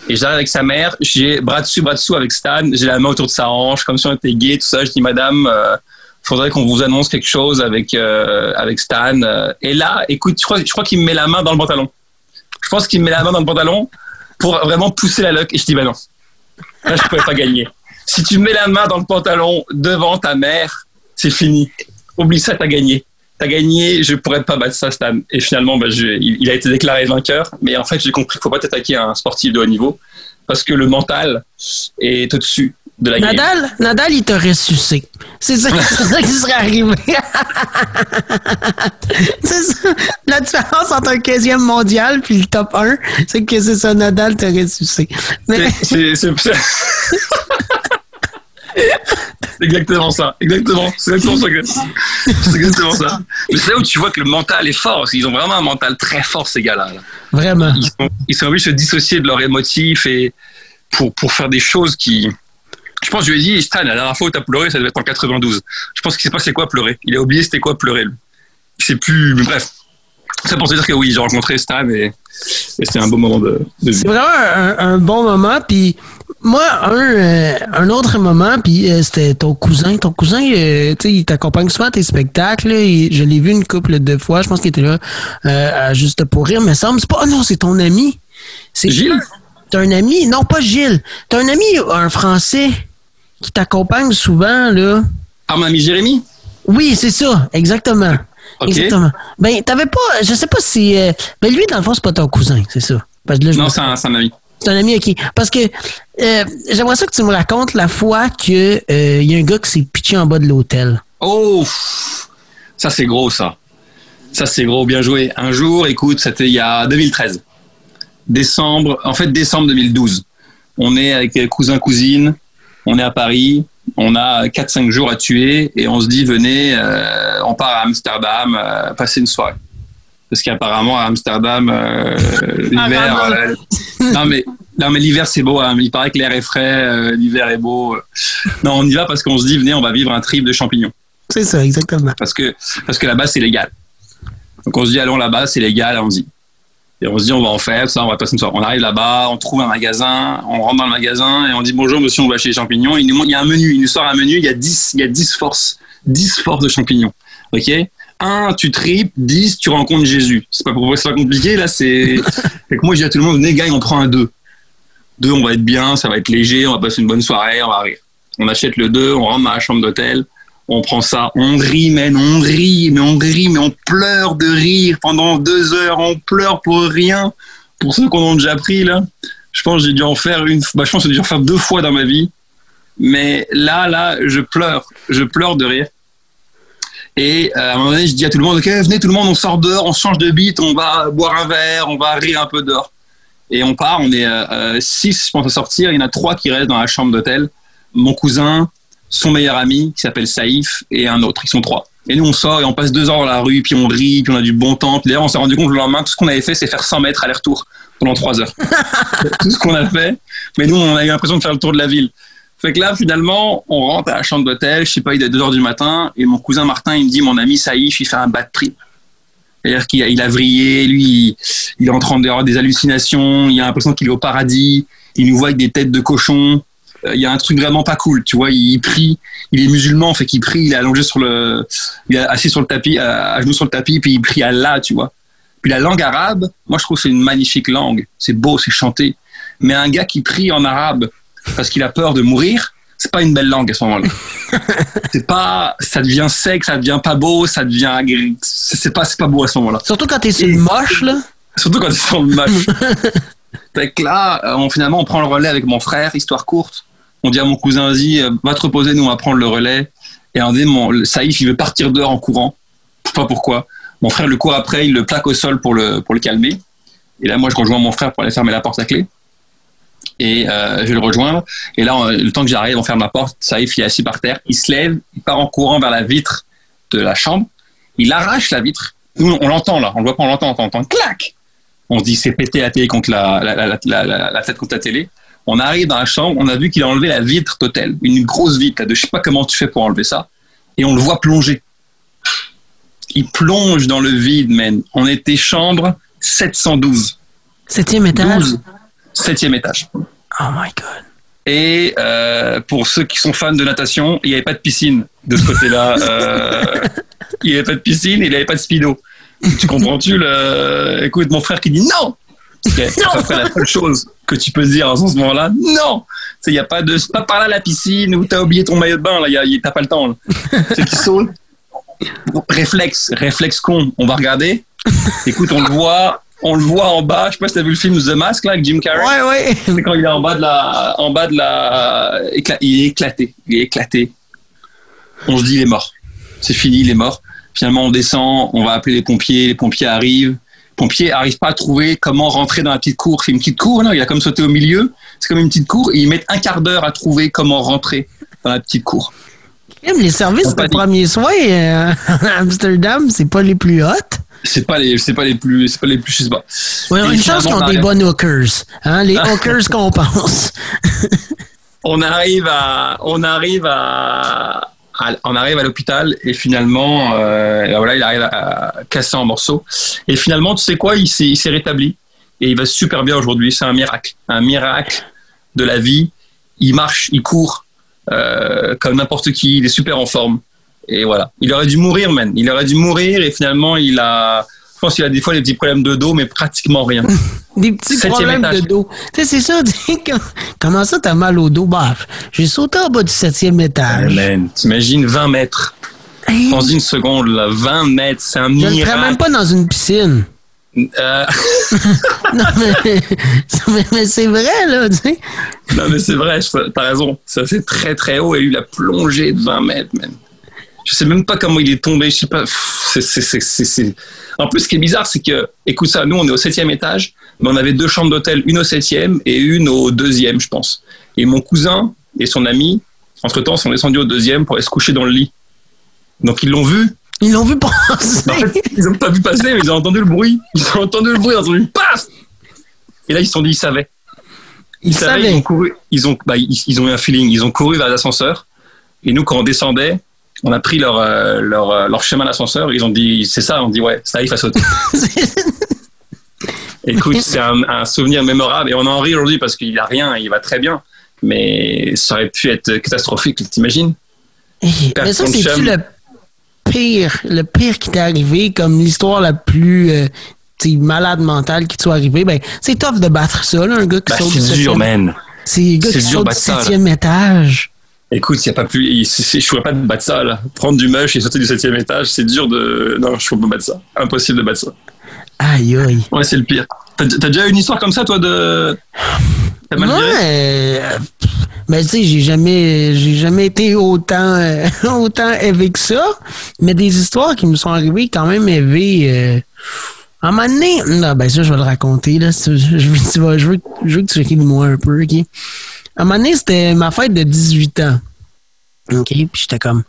Et j'arrive avec sa mère, j'ai bras dessus, bras dessous avec Stan, j'ai la main autour de sa hanche, comme si on était gay, tout ça. Je dis, madame, euh, faudrait qu'on vous annonce quelque chose avec, euh, avec Stan. Et là, écoute, je crois, je crois qu'il me met la main dans le pantalon. Je pense qu'il me met la main dans le pantalon pour vraiment pousser la loque. Et je dis, bah non, là, je ne pouvais pas gagner si tu mets la main dans le pantalon devant ta mère, c'est fini. Oublie ça, t'as gagné. T'as gagné, je pourrais pas battre ça. Et finalement, bah, il, a été déclaré vainqueur. Mais en fait, j'ai compris qu'il faut pas t'attaquer à un sportif de haut niveau parce que le mental est au-dessus de la Nadal, Nadal, il t'aurait sucé. C'est ça, ça, qui serait arrivé. c'est ça. La différence entre un 15e mondial puis le top 1, c'est que c'est ça, Nadal t'aurait sucé. Mais... C'est c'est exactement ça. Exactement. C'est exactement ça. C'est exactement ça. Mais c'est là où tu vois que le mental est fort. Ils ont vraiment un mental très fort, ces gars-là. Vraiment. Ils sont, ils sont obligés de se dissocier de leur émotif et pour, pour faire des choses qui. Je pense je lui ai dit, Stan, la dernière fois où tu as pleuré, ça devait être en 92. Je pense qu'il sait pas c'est quoi pleurer? Il a oublié c'était quoi pleurer. Il sait plus. Mais bref. Ça pour te dire que oui, j'ai rencontré Stan et, et c'était un beau moment de, vie. C'est vraiment un, un, bon moment. Puis moi, un, euh, un autre moment, puis euh, c'était ton cousin. Ton cousin, euh, tu sais, il t'accompagne souvent à tes spectacles. je l'ai vu une couple de fois. Je pense qu'il était là à juste pour rire. Mais ça me semble, c'est pas. Oh non, c'est ton ami. C'est Gilles? T'as un ami? Non, pas Gilles. T'as un ami, un Français, qui t'accompagne souvent, là. Ah, mon ami Jérémy? Oui, c'est ça, exactement. Exactement. Ben, t'avais pas. Je sais pas si. ben, lui, dans le fond, c'est pas ton cousin, c'est ça. non, c'est un, un ami. C'est un ami, OK. Parce que euh, j'aimerais ça que tu me racontes la fois qu'il euh, y a un gars qui s'est pitché en bas de l'hôtel. Oh! Ça, c'est gros, ça. Ça, c'est gros. Bien joué. Un jour, écoute, c'était il y a 2013. Décembre, en fait, décembre 2012. On est avec cousin, cousine. On est à Paris. On a 4-5 jours à tuer et on se dit, venez, euh, on part à Amsterdam, passer une soirée. Parce qu'apparemment à Amsterdam euh, l'hiver ah, euh, non mais non mais l'hiver c'est beau hein. il paraît que l'air est frais euh, l'hiver est beau. Non on y va parce qu'on se dit venez on va vivre un trip de champignons. C'est ça exactement. Parce que parce que là-bas c'est légal. Donc on se dit allons là-bas c'est légal on dit Et on se dit, on va en faire, ça, on va passer une soirée. On arrive là-bas, on trouve un magasin, on rentre dans le magasin et on dit, bonjour monsieur, on va chez les champignons. Il, nous, il y a un menu, il nous sort un menu, il y a 10, il y a 10 forces, 10 forces de champignons. OK? 1, tu tripes, 10, tu rencontres Jésus. C'est pas, c'est pas compliqué, là, c'est. que moi, je dis à tout le monde, venez, gars, on prend un 2. 2, on va être bien, ça va être léger, on va passer une bonne soirée, on va rire. On achète le 2, on rentre dans la chambre d'hôtel, on prend ça, on rit, man, on rit, mais on rit, mais on pleure de rire pendant deux heures, on pleure pour rien. Pour ceux qu'on a déjà pris, là, je pense que j'ai dû en faire une, bah, je pense j'ai dû en faire deux fois dans ma vie. Mais là, là, je pleure, je pleure de rire. Et euh, à un moment donné, je dis à tout le monde, venez tout le monde, on sort dehors, on change de beat, on va boire un verre, on va rire un peu dehors. Et on part, on est euh, euh, six, je pense, à sortir. Il y en a trois qui restent dans la chambre d'hôtel. Mon cousin, son meilleur ami, qui s'appelle Saïf, et un autre. Ils sont trois. Et nous, on sort et on passe deux heures dans la rue, puis on rit, puis on a du bon temps. Puis d'ailleurs, on s'est rendu compte le lendemain, tout ce qu'on avait fait, c'est faire 100 mètres aller-retour pendant trois heures. tout ce qu'on a fait. Mais nous, on a eu l'impression de faire le tour de la ville. Fait que là, finalement, on rentre à la chambre d'hôtel, je sais pas, il est 2 heures du matin, et mon cousin Martin, il me dit, mon ami Saïf, il fait un bad trip. C'est-à-dire qu'il a, il a vrillé, lui, il, est en train d'avoir des hallucinations, il a l'impression qu'il est au paradis, il nous voit avec des têtes de cochon. Euh, il y a un truc vraiment pas cool, tu vois, il, prie, il est musulman, fait qu'il prie, il est allongé sur le, il est assis sur le tapis, à, genoux sur le tapis, puis il prie Allah, tu vois. Puis la langue arabe, moi je trouve que c'est une magnifique langue, c'est beau, c'est chanté. Mais un gars qui prie en arabe, parce qu'il a peur de mourir, c'est pas une belle langue à ce moment-là. c'est pas, ça devient sec, ça devient pas beau, ça devient, c'est pas, c'est pas beau à ce moment-là. Surtout quand t'es sur le moche, là. Surtout quand t'es sur le moche. fait que là, euh, on, finalement, on prend le relais avec mon frère, histoire courte. On dit à mon cousin, vas-y, euh, va te reposer, nous, on va prendre le relais. Et un dit, mon, Saïf, il veut partir dehors en courant. Je sais pas pourquoi. Mon frère le court après, il le plaque au sol pour le, pour le calmer. Et là, moi, je rejoins mon frère pour aller fermer la porte à clé et euh, je vais le rejoindre. Et là, le temps que j'arrive, on ferme la porte, Saïf il est assis par terre, il se lève, il part en courant vers la vitre de la chambre, il arrache la vitre. Nous, on l'entend là, on le voit pas, on l'entend, on entend clac. On se dit c'est pété la télé contre la, la, tête contre la télé. On arrive dans la chambre, on a vu qu'il a enlevé la vitre d'hôtel, une grosse vitre de je sais pas comment tu fais pour enlever ça, et on le voit plonger. Il plonge dans le vide, man. On était chambre 712. Septième étage septième étage. Oh my god. Et euh, pour ceux qui sont fans de natation, il n'y avait pas de piscine de ce côté-là. Euh, il n'y avait pas de piscine il n'y avait pas de speedo. Tu comprends-tu le... Écoute, mon frère qui dit non C'est la seule chose que tu peux dire en ce moment-là. Non Il n'y a pas de... C'est pas par là la piscine où tu as oublié ton maillot de bain. Là, t'as pas le temps. C'est qui saute. Réflexe, réflexe con. On va regarder. Écoute, on le voit on le voit en bas. Je sais pas si t'as vu le film The Mask là avec Jim Carrey. Ouais, ouais. C'est quand il est en bas de la, en bas de la, il est éclaté. Il est éclaté. On se dit il est mort. C'est fini, il est mort. Finalement, on descend, on va appeler les pompiers. Les pompiers arrivent. Les pompiers n'arrivent pas à trouver comment rentrer dans la petite cour. C'est une petite cour, là. Il a comme sauté au milieu. C'est comme une petite cour. Et ils mettent un quart d'heure à trouver comment rentrer dans la petite cour. les services de premier soin euh, à Amsterdam, c'est pas les plus hautes c'est pas les c'est pas les plus c'est pas les plus je sais pas. Ouais, une chance qu'on a des bonnes hookers, hein, les hookers qu'on pense. on arrive à on arrive à, on arrive à l'hôpital et finalement euh, voilà il arrive à, casser en morceaux et finalement tu sais quoi il s'est rétabli et il va super bien aujourd'hui c'est un miracle un miracle de la vie il marche il court euh, comme n'importe qui il est super en forme et voilà. Il aurait dû mourir, man. Il aurait dû mourir et finalement, il a. Je pense qu'il a des fois des petits problèmes de dos, mais pratiquement rien. des petits problèmes de dos. Tu sais, c'est ça. Comment ça, t'as mal au dos? Bah, j'ai sauté en bas du septième étage. man, t'imagines 20 mètres. Dans une seconde, là, 20 mètres, c'est un miracle. Je ne même pas dans une piscine. Euh... non, mais, mais, c'est vrai, là, tu sais. Non, mais c'est vrai, t'as raison. Ça, c'est très, très haut. Et il a plongé de 20 mètres, man. Je sais même pas comment il est tombé. Je sais pas. En plus, ce qui est bizarre, c'est que, écoute ça, nous, on est au septième étage, mais on avait deux chambres d'hôtel, une au septième et une au deuxième, je pense. Et mon cousin et son ami, entre-temps, sont descendus au deuxième pour aller se coucher dans le lit. Donc, ils l'ont vu. Ils l'ont vu passer. En fait, ils n'ont pas vu passer, mais ils ont entendu le bruit. Ils ont entendu le bruit, ils ont entendu paf Et là, ils se sont dit, ils savaient. Ils, savaient, ils ont couru. Ils ont, bah, ils ont eu un feeling. Ils ont couru vers l'ascenseur. Et nous, quand on descendait, on a pris leur, euh, leur, euh, leur chemin d'ascenseur. Ils ont dit, c'est ça. On dit, ouais, ça, il va sauter. Écoute, c'est un, souvenir mémorable et on en rit aujourd'hui parce qu'il a rien, il va très bien. Mais ça aurait pu être catastrophique, t'imagines? Eh, mais ça, c'est-tu le pire, le pire qui t'est arrivé comme l'histoire la plus euh, malade mentale qui soit arrivée? Ben, c'est tough de battre ça, là, un gars qui bah, saute C'est dur, man. C'est un gars qui saute du septième étage. Écoute, il n'y a pas plus. Je ne pourrais pas battre ça, là. Prendre du mush et sauter du septième étage, c'est dur de. Non, je ne peux pas battre ça. Impossible de battre ça. Aïe, aïe. Ouais, c'est le pire. T'as as déjà une histoire comme ça, toi, de. T'as mal ouais. Euh, ben, tu sais, j'ai jamais, j'ai jamais été autant, euh, autant élevé que ça. Mais des histoires qui me sont arrivées quand même élevées. Euh, à un moment donné, non, ben ça, je vais le raconter, là. Je, je, veux, je, veux, je veux que tu ris de moi un peu, OK? Un moment donné, c'était ma fête de 18 ans. OK? Puis j'étais comme,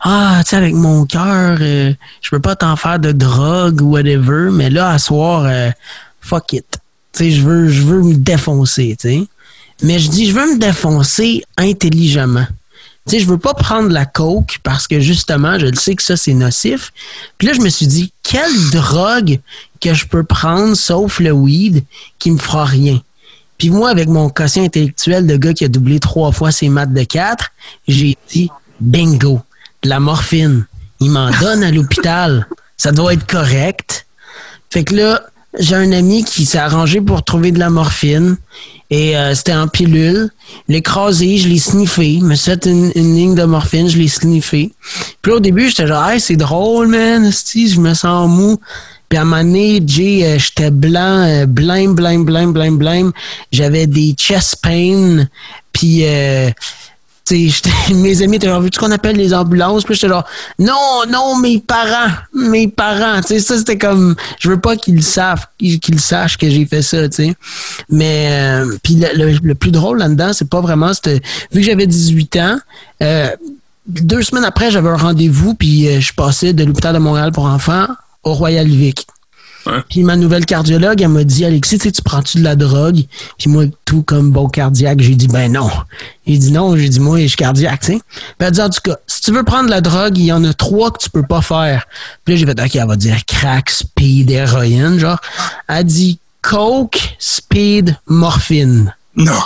ah, tu sais, avec mon cœur, euh, je peux pas t'en faire de drogue ou whatever, mais là, à soir, euh, fuck it. Tu sais, je veux, je veux me défoncer, tu sais. Mais je dis, je veux me défoncer intelligemment. Tu sais, je veux pas prendre la coke parce que justement, je le sais que ça, c'est nocif. Puis là, je me suis dit, quelle drogue que je peux prendre sauf le weed qui me fera rien? Puis moi, avec mon quotient intellectuel de gars qui a doublé trois fois ses maths de quatre, j'ai dit, bingo de la morphine. Il m'en donne à l'hôpital. Ça doit être correct. Fait que là, j'ai un ami qui s'est arrangé pour trouver de la morphine. Et euh, c'était en pilule. L'écrasé, je l'ai sniffé. Me fait une, une, ligne de morphine, je l'ai sniffé. Puis là, au début, j'étais genre, hey, c'est drôle, man. Je me sens mou. Puis à un moment donné, Jay, euh, j'étais blanc, euh, blême, blême, blême, blême, blême. J'avais des chest pains. Puis euh, mes amis étaient genre, vu qu'on appelle les ambulances? Puis j'étais genre, non, non, mes parents, mes parents. Tu sais, ça, c'était comme, je veux pas qu'ils savent, qu'ils sachent que j'ai fait ça, tu sais. Mais, euh, puis le, plus drôle là-dedans, c'est pas vraiment, vu que j'avais 18 ans, euh, deux semaines après, j'avais un rendez-vous, puis euh, je passais de l'hôpital de Montréal pour enfants au Royal Vic. Puis ma nouvelle cardiologue, elle m'a dit, Alexis, tu prends-tu de la drogue? Puis moi, tout comme bon cardiaque, j'ai dit, ben non. Il dit non, j'ai dit, moi, je suis cardiaque, tu sais. Puis elle dit, en tout cas, si tu veux prendre de la drogue, il y en a trois que tu peux pas faire. Puis là, j'ai fait, OK, elle va dire crack, speed, héroïne, genre. Elle dit coke, speed, morphine. Non.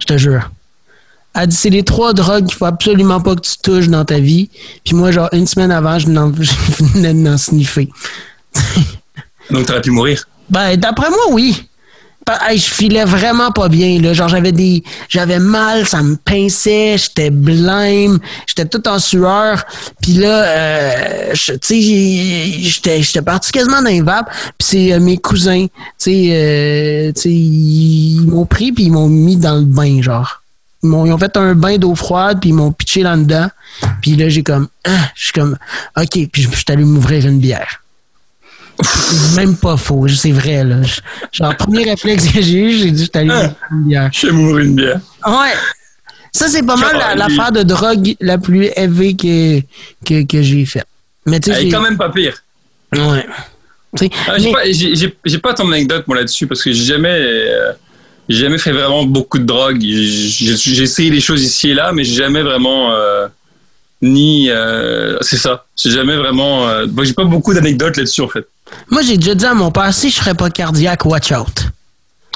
Je te jure. Elle dit, c'est les trois drogues qu'il faut absolument pas que tu touches dans ta vie. Puis moi, genre, une semaine avant, je venais d'en sniffer. Donc, t'aurais pu mourir? Ben, d'après moi, oui. je filais vraiment pas bien. Là. Genre, j'avais des. J'avais mal, ça me pinçait, j'étais blême, j'étais tout en sueur. Puis là, euh, tu sais, j'étais, j'étais parti quasiment dans les vapes. Puis c'est euh, mes cousins, tu sais, euh, ils m'ont pris puis ils m'ont mis dans le bain, genre. Ils, m'ont, ils ont fait un bain d'eau froide puis ils m'ont pitché là-dedans. Puis là, j'ai comme, ah, je suis comme, OK. Puis je suis allé m'ouvrir une bière. Même pas faux, c'est vrai. Là. Genre, premier réflexe que j'ai eu, j'ai dit, je t'allais ah, une bière. Je mourir une bière. Ouais. Ça, c'est pas mal l'affaire de drogue la plus élevée que, que, que j'ai faite. Mais tu sais. Elle est quand même pas pire. Ouais. Ah, j'ai pas, tant d'anecdotes, moi, là-dessus, parce que j'ai jamais. Euh, j'ai jamais fait vraiment beaucoup de drogue. J'ai essayé des choses ici et là, mais j'ai jamais vraiment. Euh, ni. Euh, c'est ça. J'ai jamais vraiment. j'ai pas beaucoup d'anecdotes là-dessus, en fait. Moi, j'ai déjà dit à mon père, si je serais pas cardiaque, watch out.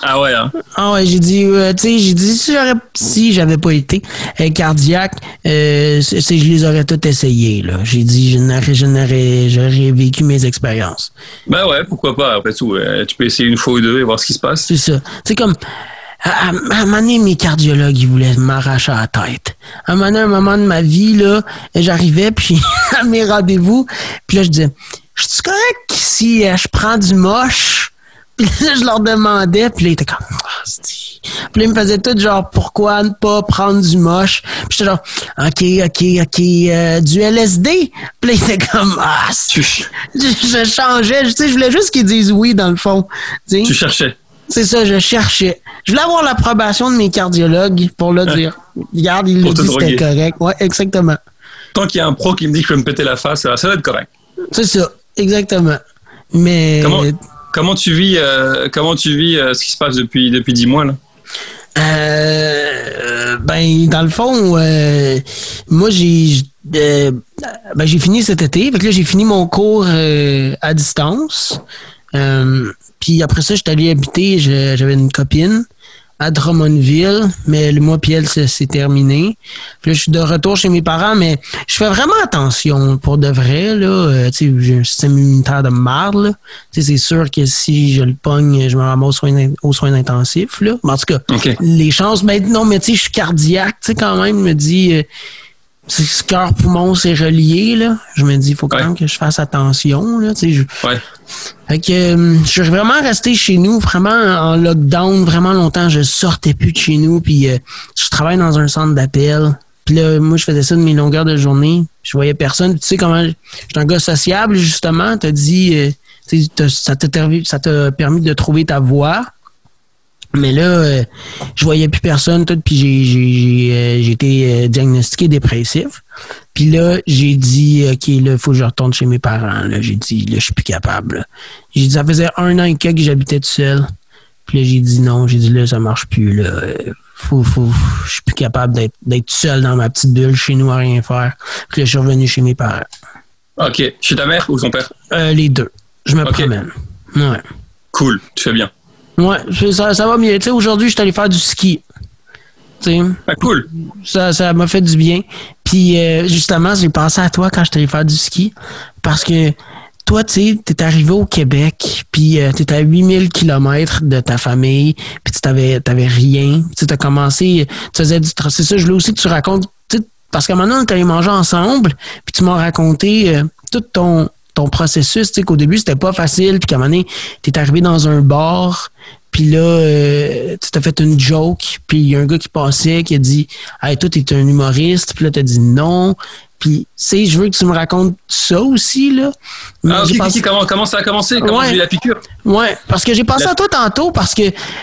Ah ouais, hein? Ah ouais, j'ai dit, euh, tu sais, j'ai dit, si j'aurais, si j'avais pas été euh, cardiaque, euh, je les aurais toutes essayés, là. J'ai dit, je n'aurais, j'aurais vécu mes expériences. Ben ouais, pourquoi pas, après tout. tu peux essayer une fois ou deux et voir ce qui se passe. C'est ça. C'est comme, à, un moment donné, mes cardiologues, ils voulaient m'arracher la tête. À un moment donné, un moment de ma vie, là, j'arrivais, puis à mes rendez-vous, puis là, je disais, je suis correct si euh, je prends du moche? Je leur demandais, puis là, ils étaient comme, ah, puis là, ils me faisaient tout genre, pourquoi ne pas prendre du moche? Puis j'étais genre, OK, OK, OK, euh, du LSD? Puis là, ils étaient comme, ah, je, je changeais, tu sais, je voulais juste qu'ils disent oui, dans le fond. Tu cherchais. C'est ça, je cherchais. Je voulais avoir l'approbation de mes cardiologues pour le dire. Regarde, ils le disent c'était correct. Ouais, exactement. Tant qu'il y a un pro qui me dit que je vais me péter la face, ça va être correct. C'est ça. Exactement. Mais comment, tu vis euh, comment tu vis euh, ce qui se passe depuis depuis dix mois là? Euh, ben dans le fond moi j'ai ben, j'ai fini cet été. Là j'ai fini mon cours à distance. Puis après ça, j'étais allé habiter, j'avais une copine à Drummondville, mais le mois puis elle, c'est terminé. Puis là, je suis de retour chez mes parents, mais je fais vraiment attention pour de vrai. Là, euh, tu sais, j'ai un système immunitaire de marde. Là. Tu sais, c'est sûr que si je le pogne, je me ramasse aux soins, aux soins intensifs. Là. Mais en tout cas, les chances, ben non, mais tu sais, je suis cardiaque, tu sais, quand même, me dit... Euh, ce cœur poumon c'est relié là je me dis il faut quand même que je fasse attention là tu sais ouais. fait que euh, je suis vraiment resté chez nous vraiment en lockdown vraiment longtemps je sortais plus de chez nous puis euh, je travaille dans un centre d'appel. Puis là moi je faisais ça de mes longueurs de journée je voyais personne. Tu sais comment je suis un gars sociable justement t'as dit euh, ça t'a permis de trouver ta voie mais là, euh, je voyais plus personne, tout, puis j'ai euh, été euh, diagnostiqué dépressif. Puis là, j'ai dit, OK, là, il faut que je retourne chez mes parents. J'ai dit, là, je suis plus capable. J'ai dit, ça faisait un an et quelques que j'habitais tout seul. Puis là, j'ai dit non. J'ai dit, là, ça marche plus. Là. Faut, faut, je suis plus capable d'être seul dans ma petite bulle chez nous à rien faire. Puis là, je suis revenu chez mes parents. OK. Chez ta mère ou son père? les deux. Je me promène. Ouais. Cool. Tu fais bien. Ouais, ça, ça va mieux. Tu sais, aujourd'hui, je suis allé faire du ski. Ah, cool. Ça, ça m'a fait du bien. Puis, euh, justement, j'ai pensé à toi quand je suis allé faire du ski. Parce que toi, tu sais, t'es arrivé au Québec, puis euh, t'étais à 8000 km de ta famille, puis tu t'avais, t'avais rien. Tu as commencé, tu faisais du... C'est ça, je voulais aussi que tu racontes... Parce qu'à un moment donné, on est allé manger ensemble, puis tu m'as raconté euh, tout ton, ton processus, tu sais, qu'au début, c'était pas facile, puis qu'à un moment donné, t'es arrivé dans un bar, puis là, euh, tu t'as fait une joke, puis il y a un gars qui passait qui a dit Hey, toi, t'es un humoriste, puis là, t'as dit non. Puis, tu je veux que tu me racontes ça aussi, là. ah, ok, comment, comment, ça a commencé? Comment ouais, la piqûre? Ouais, parce que j'ai pensé à toi tantôt, parce que,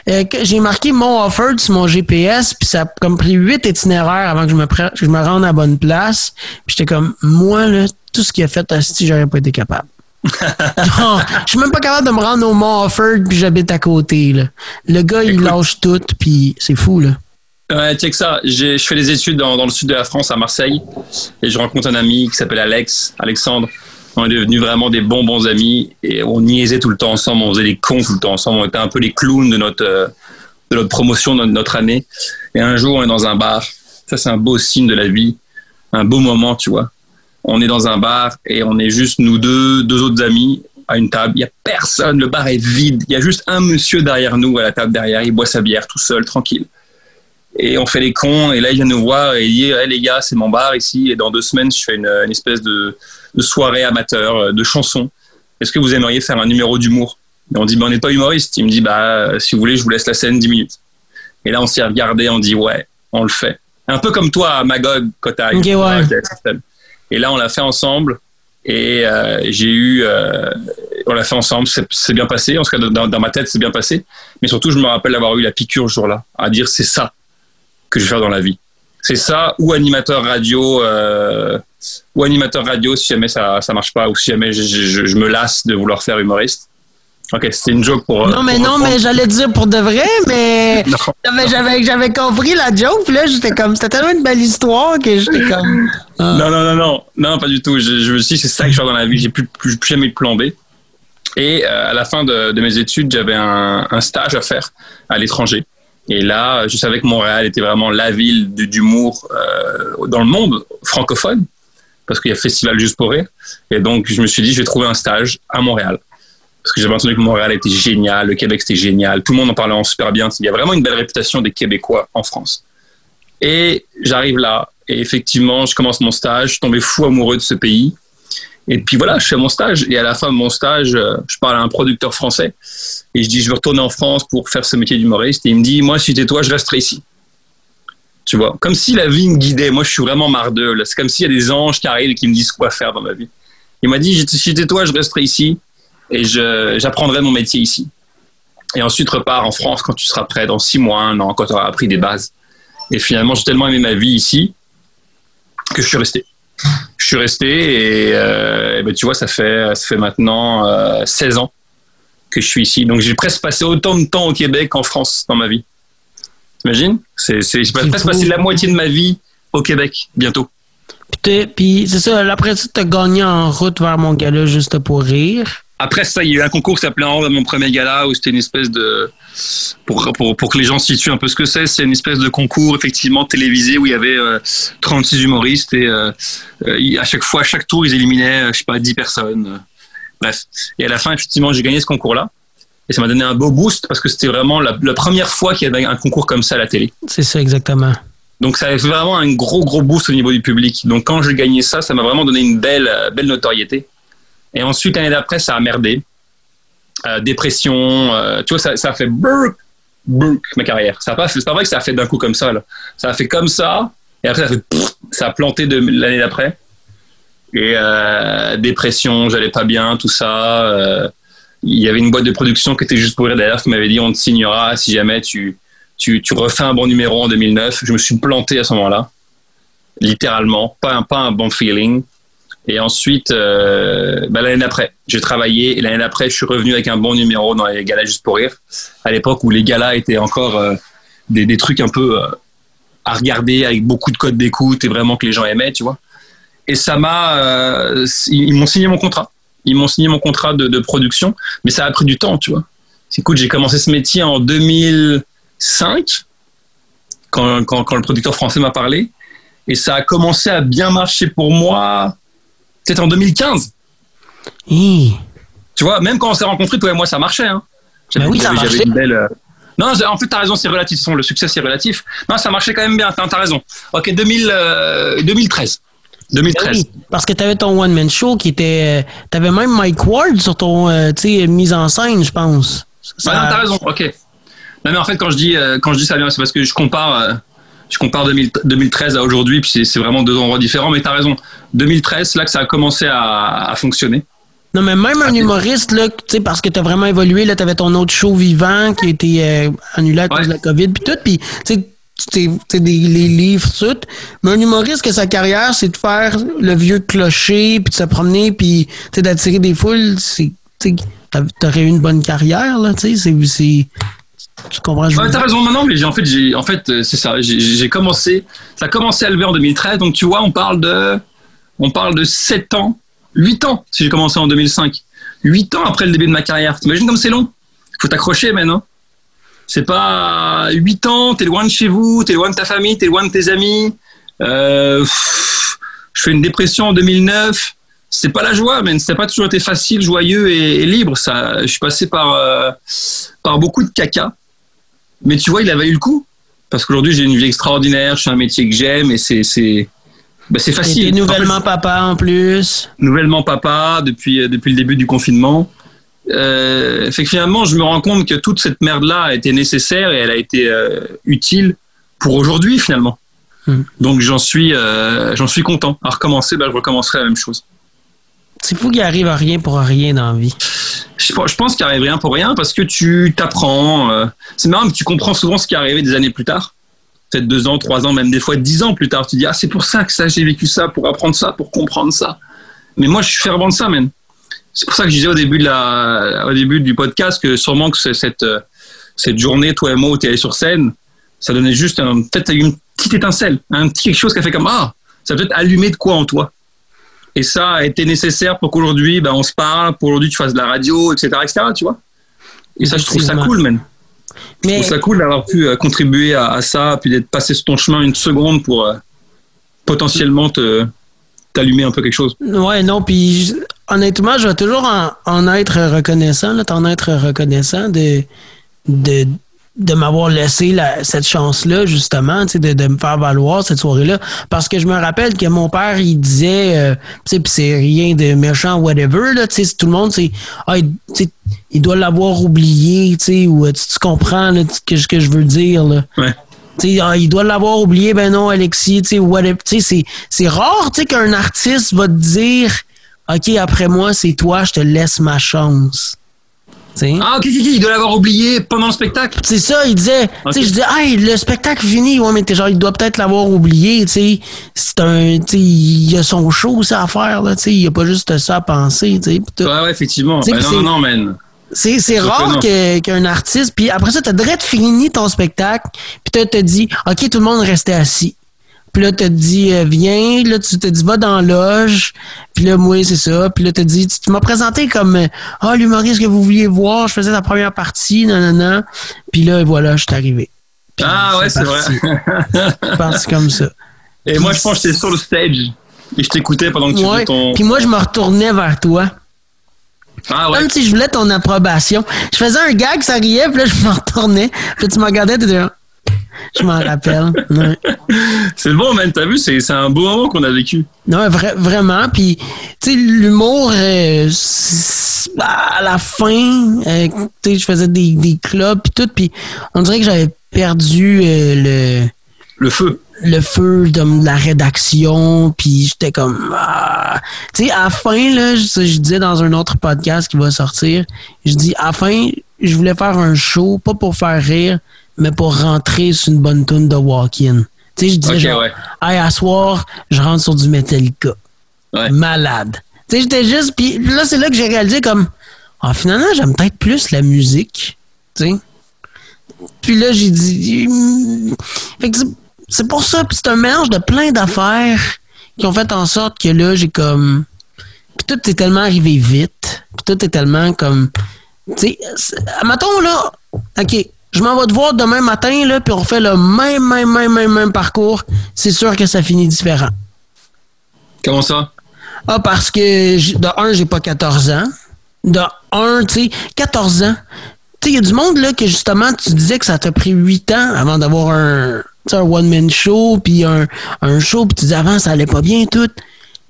euh, j'ai marqué mon offer sur mon GPS, puis ça a comme pris huit itinéraires avant que je me, je me rende à bonne place. Puis j'étais comme, moi, là, tout ce qu'il a fait, si j'aurais pas été capable. je suis même pas capable de me rendre au Mont Offord puis j'habite à côté. Là. Le gars, il lâche tout puis c'est fou. là. Ouais, check ça. Je fais des études dans, le sud de la France, à Marseille, et je rencontre un ami qui s'appelle Alex, Alexandre. On est devenus vraiment des bons bons amis et on niaisait tout le temps ensemble, on faisait des cons tout le temps ensemble, on était un peu les clowns de notre, euh, de notre promotion, de notre année. Et un jour, on est dans un bar. Ça, c'est un beau signe de la vie, un beau moment, tu vois on est dans un bar et on est juste nous deux, deux autres amis à une table. Il n'y a personne, le bar est vide. Il y a juste un monsieur derrière nous à la table derrière. Il boit sa bière tout seul, tranquille. Et on fait les cons. Et là, il vient nous voir et il dit hey, les gars, c'est mon bar ici. Et dans deux semaines, je fais une, espèce de, soirée amateur euh, de chansons. Est-ce que vous aimeriez faire un numéro d'humour? Et on dit bah, on n'est pas humoriste. Il me dit bah, si vous voulez, je vous laisse la scène 10 minutes. Et là, on a regardé. On dit ouais, on le fait. Un peu comme toi, Magog, quand tu et là, on l'a fait ensemble. Et euh, j'ai eu, euh, on l'a fait ensemble, c'est bien passé. En tout cas, dans, ma tête, c'est bien passé. Mais surtout, je me rappelle d'avoir eu la piqûre ce jour-là, à dire c'est ça que je vais faire dans la vie. C'est ça ou animateur radio, euh, ou animateur radio si jamais ça ça marche pas ou si jamais je, je me lasse de vouloir faire humoriste. Ok, c'était une joke pour. Non, mais non, mais j'allais dire pour de vrai, mais. J'avais, j'avais compris la joke, là, j'étais comme. C'était tellement une belle histoire que j'étais comme. Ah. Non, non, non, non, non, pas du tout. Je, je me suis dit, c'est ça que je fais dans la vie, j'ai plus, plus, jamais eu de plan B. Et euh, à la fin de, de mes études, j'avais un, un, stage à faire à l'étranger. Et là, je savais que Montréal était vraiment la ville d'humour euh, dans le monde francophone, parce qu'il y a Festival Juste pour Rire. Et donc, je me suis dit, je vais trouver un stage à Montréal parce que j'avais entendu que Montréal était génial, le Québec c'était génial, tout le monde en parlait en super bien. Il y a vraiment une belle réputation des Québécois en France. Et j'arrive là, et effectivement, je commence mon stage, je tombé fou amoureux de ce pays. Et puis voilà, je fais mon stage, et à la fin de mon stage, euh, je parle à un producteur français, et je dis, je veux retourner en France pour faire ce métier d'humoriste. Et il me dit, moi, si j'étais toi, je resterais ici. Tu vois, comme si la vie me guidait. Moi, je suis vraiment mardeux. C'est comme s'il y a des anges qui arrivent et qui me disent quoi faire dans ma vie. Il m'a dit, si j'étais toi, je resterais ici et j'apprendrai mon métier ici. Et ensuite repars en France quand tu seras prêt, dans six mois, un an, quand tu auras appris des bases. Et finalement, j'ai tellement aimé ma vie ici que je suis resté. Je suis resté et, euh, ben, tu vois, ça fait, ça fait maintenant euh, 16 ans que je suis ici. Donc j'ai presque passé autant de temps au Québec qu'en France dans ma vie. T'imagines? C'est, J'ai presque passé la moitié de ma vie au Québec bientôt. Puis c'est ça, après ça, tu as gagné en route vers mon gala juste pour rire. Après ça, il y a eu un concours qui s'appelait En mon premier gala, où c'était une espèce de. Pour, pour, pour, que les gens situent un peu ce que c'est, c'est une espèce de concours effectivement télévisé où il y avait 36 humoristes et à chaque fois, à chaque tour, ils éliminaient, je sais pas, 10 personnes. bref. Et à la fin, effectivement, j'ai gagné ce concours-là. Et ça m'a donné un beau boost parce que c'était vraiment la, la première fois qu'il y avait un concours comme ça à la télé. C'est ça, exactement. Donc ça a fait vraiment un gros gros boost au niveau du public. Donc quand j'ai gagné ça, ça m'a vraiment donné une belle euh, belle notoriété. Et ensuite l'année d'après, ça a merdé. Euh, dépression, euh, tu vois, ça, a fait burk, burk ma carrière. Ça c'est pas vrai que ça a fait d'un coup comme ça. Ça a fait comme ça, et après ça a, fait, ça a planté l'année d'après. Et euh, dépression, j'allais pas bien, tout ça. Il y avait une boîte de production qui était juste pour rire d'ailleurs qui m'avait dit on te signera si jamais tu, tu, tu, refais un bon numéro en 2009. Je me suis planté à ce moment-là, littéralement, pas un, pas un bon feeling. Et ensuite, euh, bah, l'année d'après, j'ai travaillé et l'année d'après, je suis revenu avec un bon numéro dans les galas juste pour rire, à l'époque où les galas étaient encore euh, des, trucs un peu euh, à regarder avec beaucoup de codes d'écoute et vraiment que les gens aimaient, tu vois. Et ça m'a, ils m'ont signé mon contrat. Ils m'ont signé mon contrat de, production, mais ça a pris du temps, tu vois. Écoute, j'ai commencé ce métier en 2005, quand, quand, quand le producteur français m'a parlé, et ça a commencé à bien marcher pour moi peut-être en 2015. Mmh. Tu vois, même quand on s'est rencontrés, toi et moi, ça marchait. Hein. Ben oui, ça marchait. Une belle, euh... Non, en fait, tu as raison, c'est relatif. Le succès, c'est relatif. Non, ça marchait quand même bien, tu as, raison. Ok, 2000, euh, 2013. 2013. Ben oui, parce que tu avais ton one-man show qui était. Euh, tu avais même Mike Ward sur ton euh, mise en scène, je pense. Ça... Ouais, non, t'as raison, ok. Non, mais en fait, quand je dis, euh, quand je dis ça bien, c'est parce que je compare je compare 2000, 2013 à aujourd'hui, puis c'est vraiment deux endroits différents, mais tu as raison. 2013, c'est là que ça a commencé à, à fonctionner. Non, mais même un humoriste, là, parce que tu as vraiment évolué, tu avais ton autre show vivant qui a été euh, annulé à cause ouais. de la COVID, puis tout, puis tu sais, les livres, tout. Mais un humoriste que sa carrière, c'est de faire le vieux clocher, puis de se promener, puis d'attirer des foules, c'est, t'aurais eu une bonne carrière, là, tu sais, c'est tu comprends ouais, T'as raison maintenant, mais en fait, en fait, euh, c'est ça. J'ai commencé, ça a commencé à lever en 2013. Donc tu vois, on parle de, on parle de 7 ans, 8 ans si j'ai commencé en 2005. 8 ans après le début de ma carrière. T'imagines comme c'est long? Faut t'accrocher maintenant. C'est pas 8 ans, t'es loin de chez vous, t'es loin de ta famille, t'es loin de tes amis. Euh, pff, je fais une dépression en 2009. C'est pas la joie, mais c'était pas toujours été facile, joyeux et, et, libre. Ça, je suis passé par euh, par beaucoup de caca. Mais tu vois, il avait eu le coup. Parce qu'aujourd'hui, j'ai une vie extraordinaire, je fais un métier que j'aime et c'est, c'est, ben c'est facile. Et nouvellement en fait, papa en plus. Nouvellement papa depuis, depuis le début du confinement. Euh, fait que finalement, je me rends compte que toute cette merde-là a été nécessaire et elle a été euh, utile pour aujourd'hui finalement. Hmm. Donc j'en suis, euh, j'en suis content. À recommencer, ben, je recommencerai la même chose. C'est fou qu'il arrive à rien pour rien dans la vie. Je, pense qu'il arrive rien pour rien parce que tu t'apprends. Euh, c'est marrant, mais tu comprends souvent ce qui est arrivé des années plus tard. Peut-être deux ans, trois ans, même des fois dix ans plus tard. Tu dis, ah, c'est pour ça que ça, j'ai vécu ça, pour apprendre ça, pour comprendre ça. Mais moi, je suis fervent de ça, même. C'est pour ça que je disais au début, du podcast que sûrement que cette, cette journée, toi et moi, où tu es allé sur scène, ça donnait juste peut-être une petite étincelle, un petit quelque chose qui a fait comme, ah, ça peut-être allumé de quoi en toi. Et ça a été nécessaire pour qu'aujourd'hui, ben, on se parle, pour aujourd'hui tu fasses de la radio, etc., etc., tu vois. Et ça, je trouve ça cool, même. Mais... Je trouve ça cool d'avoir pu euh, contribuer à, à, ça, puis d'être passé sur ton chemin une seconde pour euh, potentiellement te t'allumer un peu quelque chose. Ouais, non, puis honnêtement, je vais toujours en, en être reconnaissant, là, t'en être reconnaissant de, de, de m'avoir laissé la, cette chance-là, justement, de, de me faire valoir cette soirée-là. Parce que je me rappelle que mon père, il disait, euh, tu sais, c'est rien de méchant, whatever, là, tu sais, tout le monde, c'est, ah, il, il doit l'avoir oublié, tu sais, ou tu, tu comprends là, que, ce que je veux dire, là. Ouais. Ah, il doit l'avoir oublié, ben non, Alexis, tu sais, whatever. Tu sais, c'est rare, tu sais, qu'un artiste va te dire, OK, après moi, c'est toi, je te laisse ma chance. T'sais? Ah, ok, ok, il doit l'avoir oublié pendant le spectacle. C'est ça, il disait. Okay. Je disais, hey, le spectacle fini. Ouais, mais t'es genre, il doit peut-être l'avoir oublié, tu sais. C'est un, tu sais, il a son show, ça à faire, là, tu sais. Il a pas juste ça à penser, tu sais. Ouais, ouais, effectivement. Ben non, non, man. C'est, c'est rare qu'un artiste, puis après ça, t'as direct fini ton spectacle, puis t'as te dit, OK, tout le monde restait assis. Puis là, t'as dit, euh, viens. Là, tu t'as dit, va dans la loge. Puis là, moi, c'est ça. Puis là, t'as dit, tu, m'as présenté comme, euh, ah, oh, l'humoriste que vous vouliez voir. Je faisais la première partie, non, non, non. Puis là, voilà, je suis arrivé. ah ouais, c'est vrai. parti comme ça. Et moi, je pense que j'étais sur le stage. Et je t'écoutais pendant que tu faisais ton... Puis moi, je me retournais vers toi. Ah ouais. Comme si je voulais ton approbation. Je faisais un gag, ça riait, puis là, je me retournais. Puis tu me regardais, tu disais, je m'en rappelle. C'est bon, man. T'as vu, c'est un beau moment qu'on a vécu. Non, vraiment. Puis, tu sais, l'humour, euh, à la fin, euh, tu sais, je faisais des, des clubs, puis tout. Puis, on dirait que j'avais perdu euh, le. Le feu le feu de la rédaction, puis j'étais comme... Ah. Tu sais, à la fin, là, je, je, disais dans un autre podcast qui va sortir, je dis, à la fin, je voulais faire un show, pas pour faire rire, mais pour rentrer sur une bonne tune de walk-in. Tu sais, je disais, genre, hey, à soir, je rentre sur du Metallica. Malade. Tu sais, j'étais juste... Puis là, c'est là que j'ai réalisé comme... Ah, finalement, j'aime peut-être plus la musique. Tu sais. Puis là, j'ai dit... Fait que c'est pour ça, puis c'est un mélange de plein d'affaires qui ont fait en sorte que là, j'ai comme. Puis tout est tellement arrivé vite. Puis tout est tellement comme. Tu sais, mettons là, OK, je m'en vais te voir demain matin, là, puis on fait le même, même, même, même, même parcours. C'est sûr que ça finit différent. Comment ça? Ah, parce que, de un, j'ai pas 14 ans. De un, tu sais, 14 ans. Tu sais, il y a du monde, là, que justement, tu disais que ça t'a pris 8 ans avant d'avoir un, un one-man show, puis un, un show, puis tu dis avant, ça allait pas bien tout.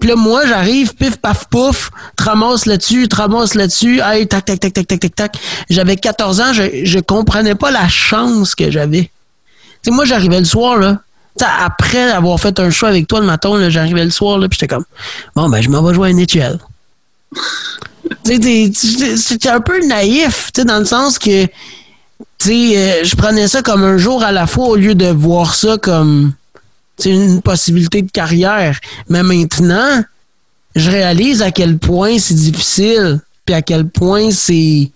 Puis là, moi, j'arrive, pif, paf, pouf, ramasse là-dessus, ramasse là-dessus, hey, tac, tac, tac, tac, tac, tac, tac. J'avais 14 ans, je, je comprenais pas la chance que j'avais. Tu moi, j'arrivais le soir, là. Après avoir fait un show avec toi le matin, j'arrivais le soir, là, puis j'étais comme, bon, ben, je m'en vais jouer à NHL. sais, un peu naïf, tu dans le sens que tu euh, je prenais ça comme un jour à la fois au lieu de voir ça comme une possibilité de carrière. Mais maintenant, je réalise à quel point c'est difficile, puis à quel point c'est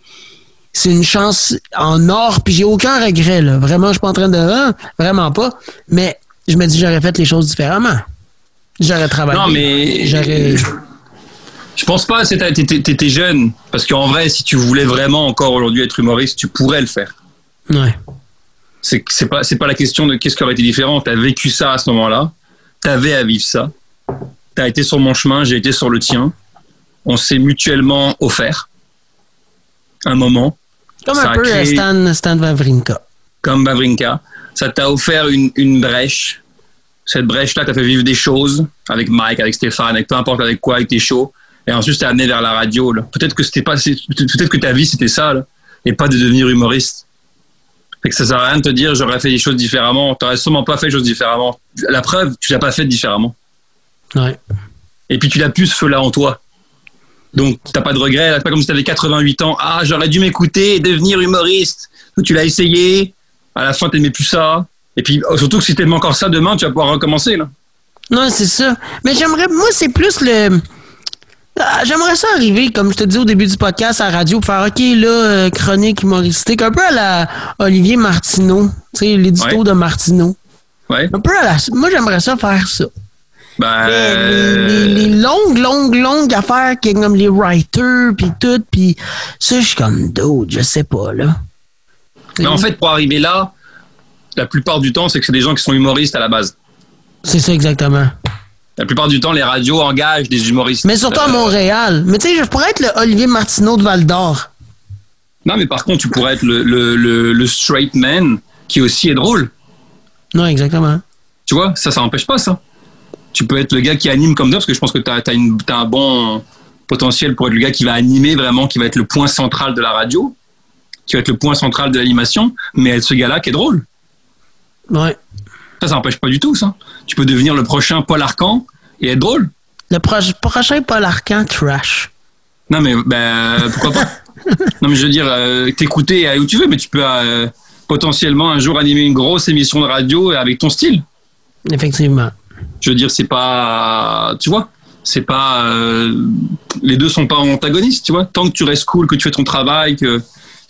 c'est une chance en or, puis j'ai aucun regret là. Vraiment, je suis pas en train de ah, vraiment pas, mais je me dis j'aurais fait les choses différemment. J'aurais travaillé. Non, mais j'aurais je pense pas, t'étais jeune. Parce qu'en vrai, si tu voulais vraiment encore aujourd'hui être humoriste, tu pourrais le faire. Ouais. C'est pas, pas la question de qu'est-ce qui aurait été différent. Tu as vécu ça à ce moment-là. Tu avais à vivre ça. Tu as été sur mon chemin, j'ai été sur le tien. On s'est mutuellement offert un moment. Comme un peu Stan, Stan Wawrinka. Comme Wawrinka. Ça t'a offert une, une brèche. Cette brèche-là t'a fait vivre des choses avec Mike, avec Stéphane, avec peu importe avec quoi, avec tes shows. Et ensuite, t'es amené vers la radio. Peut-être que c'était pas, peut-être que ta vie c'était ça, là, et pas de devenir humoriste. Fait que ça sert à rien de te dire j'aurais fait les choses différemment. T'aurais sûrement pas fait les choses différemment. La preuve, tu l'as pas fait différemment. Ouais. Et puis tu l'as plus ce feu-là en toi. Donc t'as pas de regret. C'est pas comme si t'avais 88 ans. Ah, j'aurais dû m'écouter et devenir humoriste. Tu l'as essayé. À la fin, t'aimais plus ça. Et puis surtout que si t'aimes encore ça demain, tu vas pouvoir recommencer là. Non, c'est ça. Mais j'aimerais, moi, c'est plus le ah, j'aimerais ça arriver, comme je te dis au début du podcast à la radio, pour faire OK, là, euh, chronique humoristique, un peu à la Olivier Martineau, tu sais, l'édito de Martineau. Ouais. Un peu à la. Moi, j'aimerais ça faire ça. Ben... Les, longues, longues, longues affaires qui comme les writers, puis tout, puis ça, je suis comme d'autres, je sais pas, là. Mais en fait, pour arriver là, la plupart du temps, c'est que c'est des gens qui sont humoristes à la base. C'est ça, exactement. La plupart du temps, les radios engagent des humoristes. Mais surtout à euh, Montréal. Mais tu sais, je pourrais être le Olivier Martineau de Val d'Or. Non, mais par contre, tu pourrais être le, le, le, straight man qui aussi est drôle. Non, exactement. Tu vois, ça, ça n'empêche pas ça. Tu peux être le gars qui anime comme ça, parce que je pense que tu as, un bon potentiel pour être le gars qui va animer vraiment, qui va être le point central de la radio, qui va être le point central de l'animation, mais être ce gars-là qui est drôle. Ouais. Ça, ça n'empêche pas du tout, ça. Tu peux devenir le prochain Paul Arcan et être drôle. Le prochain Paul Arcan trash. Non, mais ben, pourquoi pas Non, mais je veux dire, euh, t'écouter où tu veux, mais tu peux euh, potentiellement un jour animer une grosse émission de radio avec ton style. Effectivement. Je veux dire, c'est pas. Tu vois c'est pas euh, les deux sont pas antagonistes tu vois tant que tu restes cool que tu fais ton travail que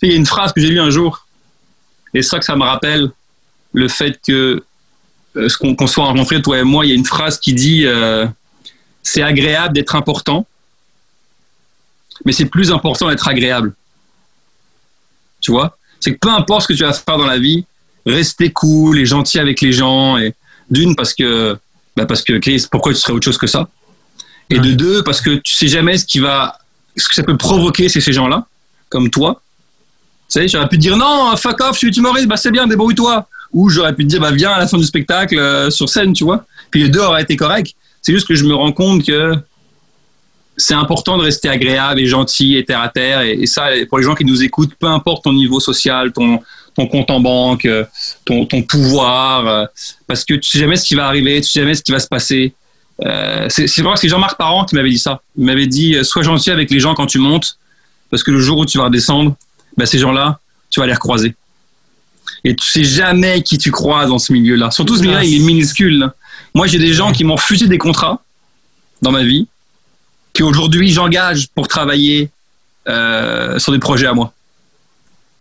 il y a une phrase que j'ai lue un jour et c'est ça que ça me rappelle le fait que ce qu'on soit rencontrés, toi et moi, il y a une phrase qui dit euh, c'est agréable d'être important, mais c'est plus important d'être agréable. Tu vois? C'est que peu importe ce que tu vas faire dans la vie, rester cool et gentil avec les gens. Et d'une parce que bah parce que pourquoi tu serais autre chose que ça? Et de deux parce que tu sais jamais ce qui va ce que ça peut provoquer c'est ces gens-là comme toi. Tu sais, j'aurais pu te dire non, fuck off, je suis humoriste, bah c'est bien, débrouille-toi. Ou j'aurais pu te dire bah viens à la fin du spectacle euh, sur scène, tu vois. Puis les deux auraient été corrects. C'est juste que je me rends compte que c'est important de rester agréable et gentil et terre à terre. Et, ça, pour les gens qui nous écoutent, peu importe ton niveau social, ton, compte en banque, euh, ton, pouvoir, euh, parce que tu sais jamais ce qui va arriver, tu sais jamais ce qui va se passer. Euh, c'est vrai que c'est Jean-Marc Parent qui m'avait dit ça. Il m'avait dit sois gentil avec les gens quand tu montes, parce que le jour où tu vas redescendre, ben, ces gens-là, tu vas les recroiser. Et tu sais jamais qui tu croises dans ce milieu-là. Surtout ce milieu-là, il est minuscule. Moi, j'ai des gens qui m'ont refusé des contrats dans ma vie, qui aujourd'hui j'engage pour travailler sur des projets à moi.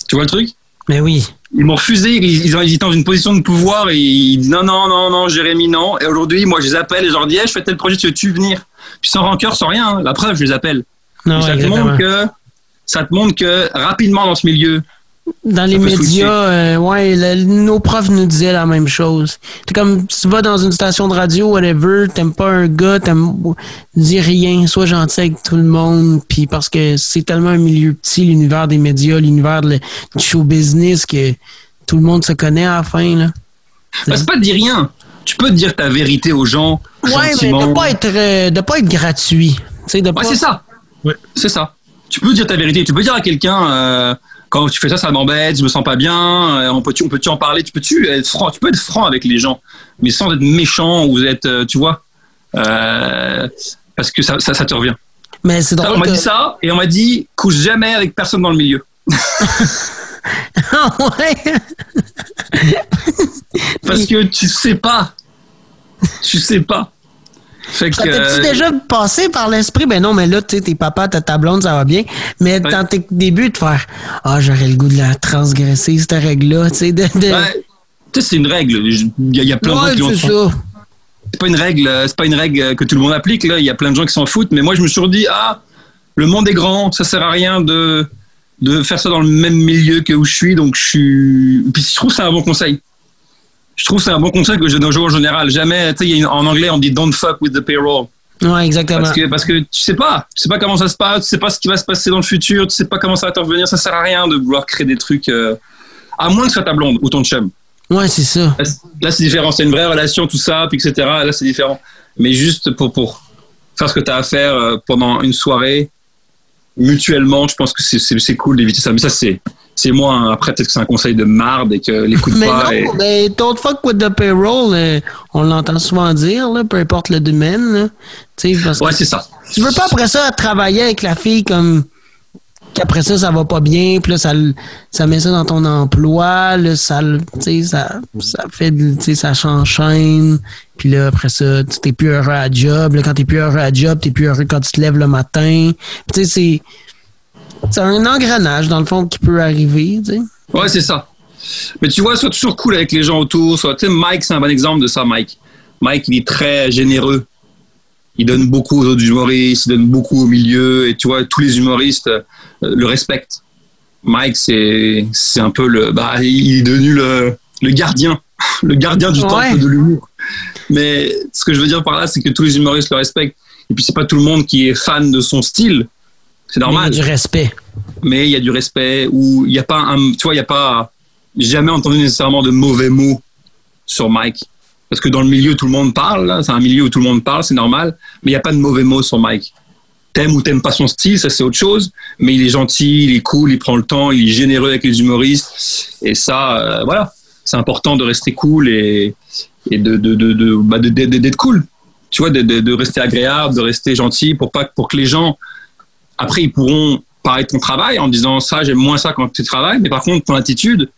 Tu vois le truc? Mais oui. Ils m'ont refusé, ils, ont, étaient dans une position de pouvoir et ils disent non, non, non, non, Jérémy, non. Et aujourd'hui, moi, je les appelle et je leur dis, je fais tel projet, tu veux-tu venir? Puis sans rancœur, sans rien, hein. la preuve, je les appelle. Non, ça, te montre que, ça te montre que rapidement dans ce milieu, dans les médias, euh, ouais, nos profs nous disaient la même chose. C'est comme tu vas dans une station de radio, whatever, t'aimes pas un gars, t'aimes dis rien, sois gentil avec tout le monde, puis parce que c'est tellement un milieu petit, l'univers des médias, l'univers du show business que tout le monde se connaît à la fin là. Bah, c'est pas de dire rien. Tu peux dire ta vérité aux gens. Ouais, mais de pas être euh, de pas être gratuit. De ouais, c'est ça. Ouais. C'est ça. Tu peux dire ta vérité. Tu peux dire à quelqu'un. Euh, quand tu fais ça, ça m'embête, je me sens pas bien, euh, on peut-tu on peut en parler, tu peux-tu être franc, tu peux être franc avec les gens, mais sans être méchant ou être, euh, tu vois, euh, parce que ça, ça, te revient. Mais c'est drôle. On m'a dit ça et on m'a dit couche jamais avec personne dans le milieu. ah ouais. parce que tu sais pas, tu sais pas. Fait que, tu déjà passé par l'esprit? Ben non, mais là, tu sais, tes papas, ta, ta blonde, ça va bien. Mais dans tes débuts, de faire Ah, j'aurais le goût de la transgresser, cette règle-là, tu sais. De, Tu sais, c'est une règle. Il y, a plein de gens qui l'ont. C'est pas une règle, c'est pas une règle que tout le monde applique, là. Il y a plein de gens qui s'en foutent. Mais moi, je me suis dit, ah, le monde est grand, ça sert à rien de, de faire ça dans le même milieu que où je suis. Donc, je suis. Puis, je trouve que c'est un bon conseil je trouve que c'est un bon conseil que je donne aux en général. Jamais, tu sais, en anglais, on dit don't fuck with the payroll. Ouais, exactement. Parce que, parce que tu sais pas, tu sais pas comment ça se passe, tu sais pas ce qui va se passer dans le futur, tu sais pas comment ça va te revenir, ça sert à rien de vouloir créer des trucs, euh, à moins que ce soit ta blonde ou ton chum. Ouais, c'est ça. Là, c'est différent, c'est une vraie relation, tout ça, puis etc. Là, c'est différent. Mais juste pour, pour faire ce que tu as à faire euh, pendant une soirée, mutuellement, je pense que c'est cool d'éviter ça. Mais ça, c'est c'est moi. Hein. Après, peut-être que c'est un conseil de marde et que l'écoute pas. Non, mais don't fuck with the payroll, euh, on l'entend souvent dire, là, peu importe le domaine. Là. Parce ouais, c'est ça. Tu veux pas après ça travailler avec la fille comme qu'après ça, ça va pas bien, puis là, ça, ça met ça dans ton emploi, là, ça, ça, ça fait, ça s'enchaîne, puis là, après ça, tu t'es plus heureux à job, là, quand t'es plus heureux à job, t'es plus heureux quand tu te lèves le matin, tu sais, c'est c'est un engrenage, dans le fond, qui peut arriver. Tu sais. Ouais, c'est ça. Mais tu vois, sois toujours cool avec les gens autour. Soit, tu sais, Mike, c'est un bon exemple de ça, Mike. Mike, il est très généreux. Il donne beaucoup aux autres humoristes, il donne beaucoup au milieu. Et tu vois, tous les humoristes euh, le respectent. Mike, c'est, c'est un peu le. Bah, il est devenu le, le gardien. Le gardien du temple de l'humour. Mais ce que je veux dire par là, c'est que tous les humoristes le respectent. Et puis, c'est pas tout le monde qui est fan de son style. C'est normal. il y a du respect. Mais il y a du respect où il n'y a pas un, tu vois, il n'y a pas, jamais entendu nécessairement de mauvais mots sur Mike. Parce que dans le milieu, tout le monde parle, c'est un milieu où tout le monde parle, c'est normal, mais il n'y a pas de mauvais mots sur Mike. T'aimes ou t'aimes pas son style, ça c'est autre chose, mais il est gentil, il est cool, il prend le temps, il est généreux avec les humoristes, et ça, euh, voilà, c'est important de rester cool et, et de, de, de, de bah, d'être cool, tu vois, de, de, rester agréable, de rester gentil pour pas pour que les gens après, ils pourront parler de ton travail en disant ça, j'aime moins ça quand tu travailles, mais par contre, ton attitude,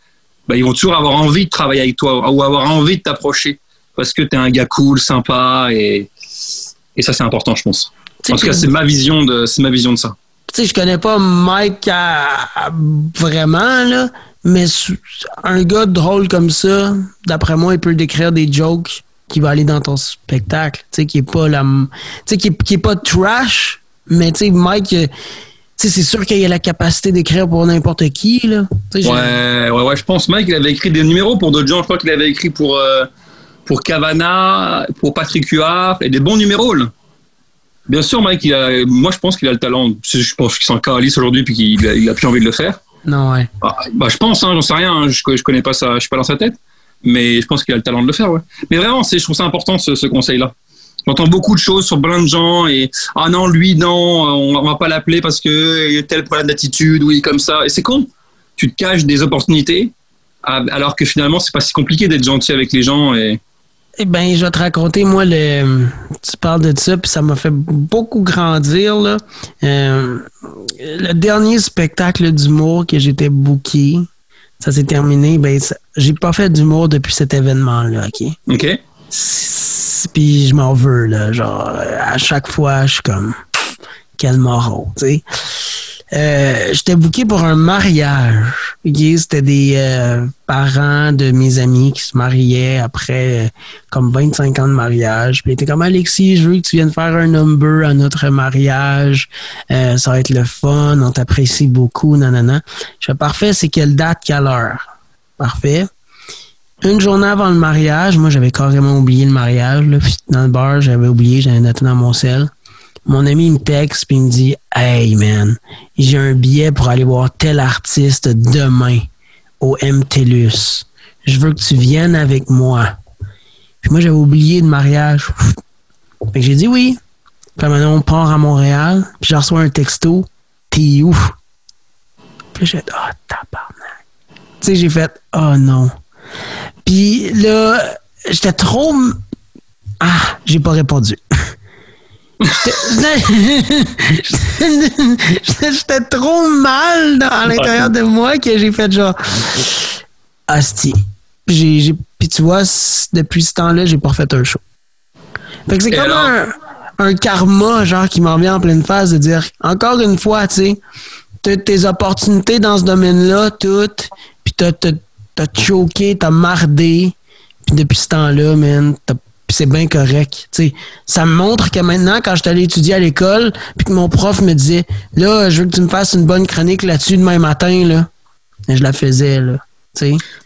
bah, ils vont toujours avoir envie de travailler avec toi ou avoir envie de t'approcher parce que tu es un gars cool, sympa et, et ça, c'est important, je pense. En tout cas, c'est ma vision de, c'est ma vision de ça. Tu sais, je connais pas Mike vraiment, là, Mais un gars drôle comme ça, d'après moi, il peut décrire des jokes qui vont aller dans ton spectacle. Tu sais, qui est pas la. Tu sais, qui, qui est pas trash, mais tu sais, Mike. Euh, c'est sûr qu'il a la capacité d'écrire pour n'importe qui. Là. Ouais, ouais, ouais, je pense. Mike, il avait écrit des numéros pour d'autres gens. Je crois qu'il avait écrit pour, euh, pour Cavana, pour Patrick Huard, et des bons numéros. Là. Bien sûr, Mike, il a, moi, je pense qu'il a le talent. Je pense qu'il s'en calisse aujourd'hui puis qu'il a, il a plus envie de le faire. Non, ouais. Bah, bah je pense, hein, j'en sais rien. Hein, je, je connais pas ça, je suis pas dans sa tête. Mais je pense qu'il a le talent de le faire, ouais. Mais vraiment, je trouve ça important, ce, ce conseil-là. J'entends beaucoup de choses sur plein de gens et ah non lui non on va pas l'appeler parce que il y a tel problème d'attitude oui comme ça et c'est con tu te caches des opportunités alors que finalement c'est pas si compliqué d'être gentil avec les gens et eh ben, je vais te raconter, moi, le, tu parles de ça, puis ça m'a fait beaucoup grandir. Là. Euh, le dernier spectacle d'humour que j'étais booké, ça s'est terminé. Ben, j'ai pas fait d'humour depuis cet événement-là, OK? OK. Puis je m'en veux, là. Genre, à chaque fois, je suis comme, quel moraux, tu sais. Euh, j'étais booké pour un mariage. C'était des euh, parents de mes amis qui se mariaient après euh, comme 25 ans de mariage. Puis ils comme Alexis, je veux que tu viennes faire un number à notre mariage. ça va être le fun, on t'apprécie beaucoup, nanana. Je fais parfait, c'est quelle date, quelle heure? Parfait. Une journée avant le mariage, moi j'avais carrément oublié le mariage. Là, dans le bar, j'avais oublié, j'avais noté dans mon sel mon ami me texte puis il me dit Hey man, j'ai un billet pour aller voir tel artiste demain au MTLUS. Je veux que tu viennes avec moi. Puis moi, j'avais oublié le mariage. Fait que j'ai dit oui. Puis maintenant, on part à Montréal. Puis je reçois un texto. T'es où? Puis j'ai dit, oh, tabarnak. Tu sais, j'ai fait, oh non. Puis là, j'étais trop. Ah, j'ai pas répondu. J'étais trop mal dans, à l'intérieur de moi que j'ai fait genre. Asti. Puis tu vois, depuis ce temps-là, j'ai pas refait un show. Fait que c'est comme un, karma, genre, qui m'en vient en pleine phase de dire, encore une fois, tu sais, t'as tes opportunités dans ce domaine-là, toutes, puis t'as, t'as choqué, t'as mardé, puis depuis ce temps-là, man, c'est bien correct. ça me montre que maintenant, quand je suis allé étudier à l'école, puis que mon prof me disait Là, je veux que tu me fasses une bonne chronique là-dessus demain matin, là. Et je la faisais, là.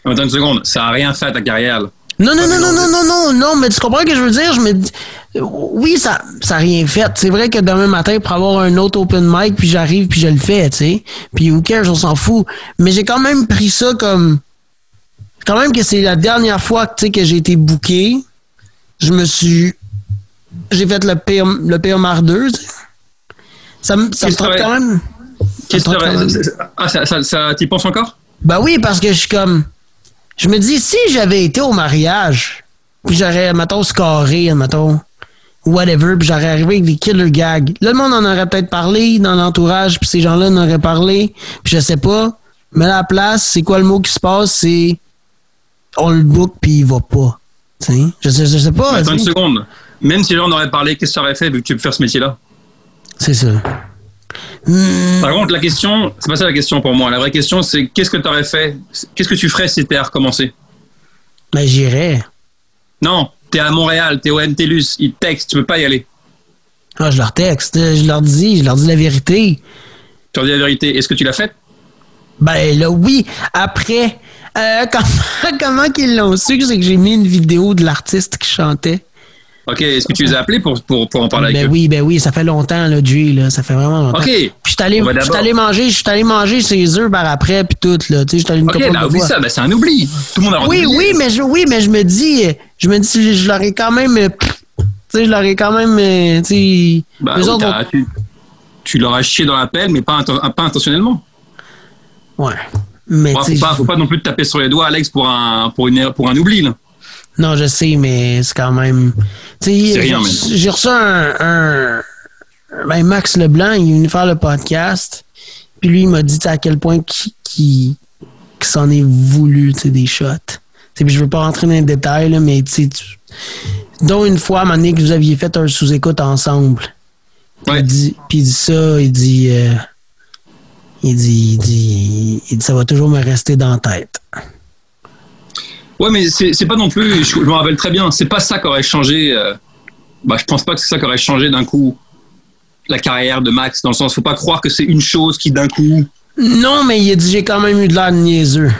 Attends une seconde, ça n'a rien fait à ta carrière, Non, non, non, non, non, non, non, non, mais tu comprends ce que je veux dire? Je me dis, oui, ça n'a rien fait. C'est vrai que demain matin, pour avoir un autre open mic, puis j'arrive, puis je le fais, tu sais. Puis cares, on s'en fout. Mais j'ai quand même pris ça comme. Quand même que c'est la dernière fois que j'ai été booké je me suis. J'ai fait le pire, le pire mardeuse. Ça, me ça me quand même. Ah, ça, ça, ça t'y penses encore? Ben oui, parce que je suis comme. Je me dis, si j'avais été au mariage, puis j'aurais, mettons, scoré, mettons, whatever, puis j'aurais arrivé avec des killer gags. Là, le monde en aurait peut-être parlé dans l'entourage, puis ces gens-là en auraient parlé, puis je sais pas. Mais à la place, c'est quoi le mot qui se passe? C'est on le book, puis il va pas. Je sais, je sais pas. Attends une seconde. Même si on aurait parlé, qu'est-ce que ça aurait fait vu que tu peux faire ce métier-là? C'est ça. Hmm. Par contre, la question, c'est pas ça la question pour moi. La vraie question, c'est qu'est-ce que tu aurais fait Qu'est-ce que tu ferais si t'es à recommencer? Ben, j'irais. Non, t'es à Montréal, t'es au MTLUS, ils te textent, tu peux pas y aller. Ah, je leur texte, je leur dis, je leur dis la vérité. Tu leur dis la vérité. Est-ce que tu l'as fait? Ben là, oui. Après, euh, comment, comment qu'ils l'ont su? C'est que j'ai mis une vidéo de l'artiste qui chantait? OK. Est-ce que tu les as appelés pour, pour, pour en parler ben avec oui, Ben oui, ça fait longtemps, là, Jay, là. Ça fait vraiment longtemps. OK. Puis je suis allé, allé, manger, je suis allé manger ses œufs par après, puis tout, là. Tu sais, je allé une OK, ben oublie ça. Ben c'est un oubli. Tout le monde a Oui, oui, mais je, oui, mais je me dis, je me dis, je l'aurais quand même, tu sais, je l'aurais quand même, tu sais. Ben, tu, chié dans la pelle, mais pas, pas intentionnellement. Ouais. Mais faut, pas, faut pas non plus te taper sur les doigts, Alex, pour un, pour une, pour un oubli. Là. Non, je sais, mais c'est quand même. C'est rien, J'ai reçu un, un, ben Max Leblanc, il est venu faire le podcast. Puis lui, il m'a dit à quel point qui, qui, s'en est voulu des shots. Puis je veux pas rentrer dans les détails, là, mais tu dont une fois, à un moment donné, que vous aviez fait un sous-écoute ensemble. Ouais. Il dit, puis il dit ça, il dit. Euh, Il dit, il dit, il dit, ça va toujours me rester dans la tête. Ouais, mais c'est pas non plus, je, me rappelle très bien, c'est pas ça qui aurait changé. Euh, bah, je pense pas que c'est ça qui aurait changé d'un coup la carrière de Max, dans le sens, faut pas croire que c'est une chose qui d'un coup. Non, mais il a dit, j'ai quand même eu de l'air niaiseux.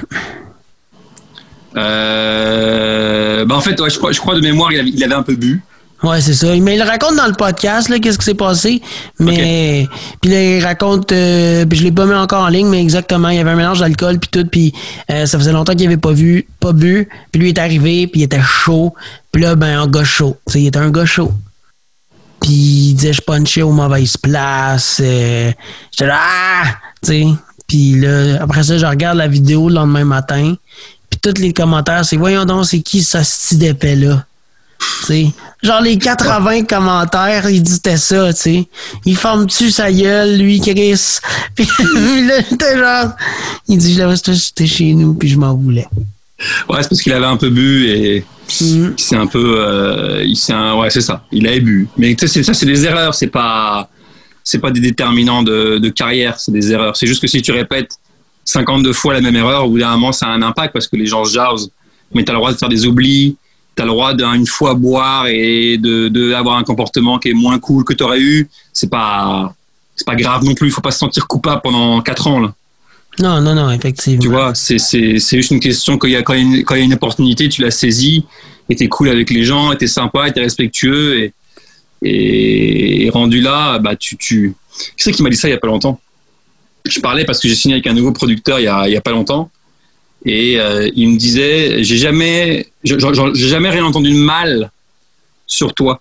Euh, bah en fait, ouais, je, crois, je crois de mémoire, il avait, il avait un peu bu. Ouais, c'est ça. Mais il raconte dans le podcast, là, qu'est-ce qui s'est passé. Mais, puis là, il raconte, euh, puis je l'ai pas mis encore en ligne, mais exactement, il y avait un mélange d'alcool puis tout, puis euh, ça faisait longtemps qu'il avait pas vu, pas bu, puis lui il est arrivé, puis il était chaud, puis là, ben, un gars chaud. Tu sais, il était un gars chaud. Puis il disait, je punchais aux mauvaises places. Euh, J'étais là, ah! Tu sais. Puis là, après ça, je regarde la vidéo le lendemain matin, puis tous les commentaires, c'est, voyons donc, c'est qui ce style d'épais-là? Sais. Genre les 80 commentaires, il disait ça, tu sais. Il forme-tu sa gueule, lui, Chris? Puis là, j'étais genre... Il dit, j'étais chez nous, puis je m'en voulais. Ouais, c'est parce qu'il avait un peu bu et mm. c'est un peu... Euh, il ouais, c'est ça. Il avait bu. Mais tu sais, ça, c'est des erreurs. C'est pas... C'est pas des déterminants de, de carrière, c'est des erreurs. C'est juste que si tu répètes 52 fois la même erreur, au bout d'un moment, ça a un impact parce que les gens se jasent. Mais tu as le droit de faire des oublis, tu as le droit d'une fois boire et de, de, avoir un comportement qui est moins cool que tu aurais eu. C'est pas, c'est pas grave non plus. Il faut pas se sentir coupable pendant 4 ans. Là. Non, non, non, effectivement. Tu vois, c'est, c'est, c'est juste une question qu'il y a, quand, il y a une, opportunité, tu la saisis et es cool avec les gens, et es sympa, et es respectueux et, et, rendu là, bah, tu, tu... Qui c'est qui m'a dit ça il y a pas longtemps? Je parlais parce que j'ai signé avec un nouveau producteur il y a, il y a pas longtemps et euh, il me disait, j'ai jamais, j'ai jamais rien entendu de mal sur toi.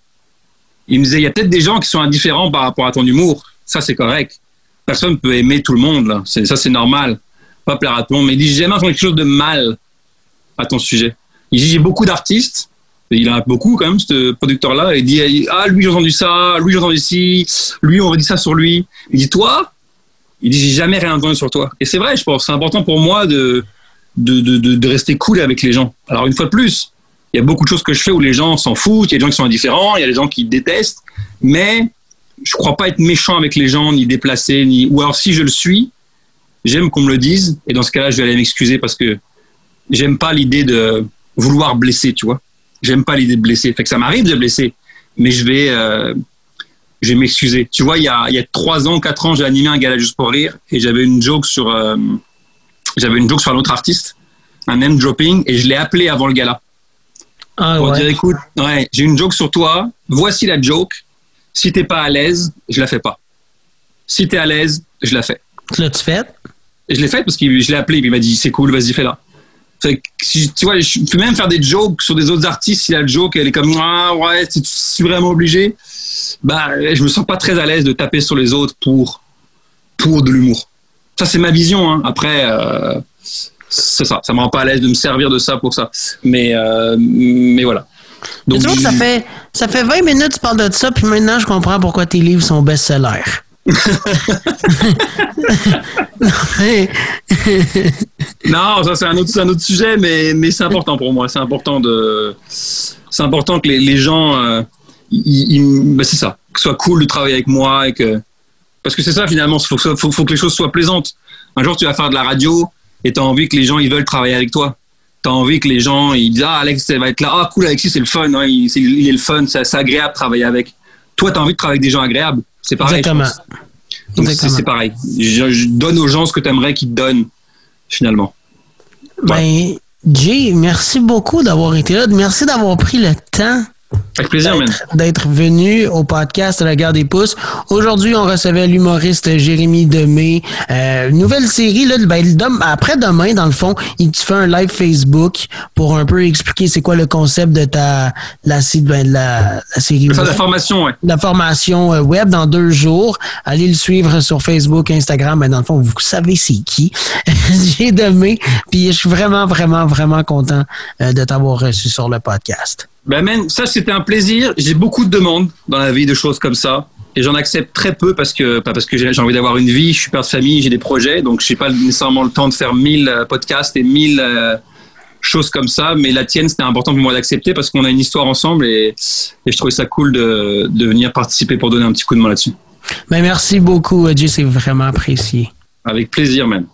Il me disait, il y a peut-être des gens qui sont indifférents par rapport à ton humour. Ça, c'est correct. Personne peut aimer tout le monde. Ça, c'est normal. Pas plaire à tout le monde. Mais il dit, j'ai jamais entendu quelque chose de mal à ton sujet. Il dit, j'ai beaucoup d'artistes. Il en a beaucoup quand même, ce producteur-là. Il dit, ah, lui, j'ai entendu ça. Lui, j'ai entendu ci. Lui, on dire ça sur lui. Il dit, toi, il dit, j'ai jamais rien entendu sur toi. Et c'est vrai, je pense. C'est important pour moi de, de, de, de, rester cool avec les gens. Alors une fois de plus, il y a beaucoup de choses que je fais où les gens s'en foutent, il y a des gens qui sont indifférents, il y a des gens qui détestent, mais je crois pas être méchant avec les gens, ni déplacé, ni ou alors si je le suis, j'aime qu'on me le dise, et dans ce cas-là, je vais aller m'excuser parce que j'aime pas l'idée de vouloir blesser, tu vois. J'aime pas l'idée de blesser. Fait que ça m'arrive de blesser, mais je vais, euh, vais m'excuser. Tu vois, il y a, y a 3 ans, 4 ans, j'ai animé un gala juste pour rire, et j'avais une joke sur euh, j'avais une joke sur un autre artiste, un name dropping, et je l'ai appelé avant le gala. Ah, pour dire, écoute, ouais, j'ai une joke sur toi, voici la joke. Si t'es pas à l'aise, je la fais pas. Si t'es à l'aise, je la fais. Tu l'as-tu fait? Je l'ai fait parce que je l'ai appelé, il m'a dit, c'est cool, vas-y, fais-la. tu vois, je peux même faire des jokes sur des autres artistes si la joke, elle est comme, ah ouais, tu es vraiment obligé. Bah, je me sens pas très à l'aise de taper sur les autres pour, pour de l'humour. Ça, c'est ma vision. Hein. Après, euh, c'est ça. Ça me rend pas à l'aise de me servir de ça pour ça. Mais, euh, mais voilà. Donc, tu vois, ça fait, ça fait 20 minutes que tu parles de ça, puis maintenant, je comprends pourquoi tes livres sont best-sellers. non, ça c'est un autre, un autre sujet, mais, mais c'est important pour moi. C'est important de, c'est important que les, les gens, euh, ben, c'est ça, que ce soit cool de travailler avec moi et que parce que c'est ça finalement, il faut, faut, que les choses soient plaisantes. Un jour, tu vas faire de la radio et tu as envie que les gens ils veulent travailler avec toi. Tu as envie que les gens ils disent Ah, Alex, ça va être là. Ah, cool, Alexis, c'est le fun. il, est, le fun, c'est agréable de travailler avec. Toi, tu as envie de travailler avec des gens agréables. C'est pareil. Exactement. C'est pareil. Je, donne aux gens ce que tu aimerais qu'ils te donnent, finalement. Ben, Jay, merci beaucoup d'avoir été là. Merci d'avoir pris le temps avec plaisir, D'être venu au podcast La Guerre des Pouces. Aujourd'hui, on recevait l'humoriste Jérémy Demé. Euh, nouvelle série, là, ben, après demain, dans le fond, il te fait un live Facebook pour un peu expliquer c'est quoi le concept de ta la, ben, la, la série. web. la formation, ouais. La formation euh, web dans deux jours. Allez le suivre sur Facebook, Instagram. Ben, dans le fond, vous savez c'est qui. J'ai Demé. Puis je suis vraiment, vraiment, vraiment content euh, de t'avoir reçu sur le podcast. Ben, man, ça, c'était un plaisir. J'ai beaucoup de demandes dans la vie de choses comme ça. Et j'en accepte très peu parce que, pas parce que j'ai envie d'avoir une vie, je suis père de famille, j'ai des projets, donc je n'ai pas nécessairement le temps de faire mille euh, podcasts et mille euh, choses comme ça. Mais la tienne, c'était important pour moi d'accepter parce qu'on a une histoire ensemble et, et, je trouvais ça cool de, de venir participer pour donner un petit coup de main là-dessus. Ben, merci beaucoup, Jay, c'est vraiment apprécié. Avec plaisir, même.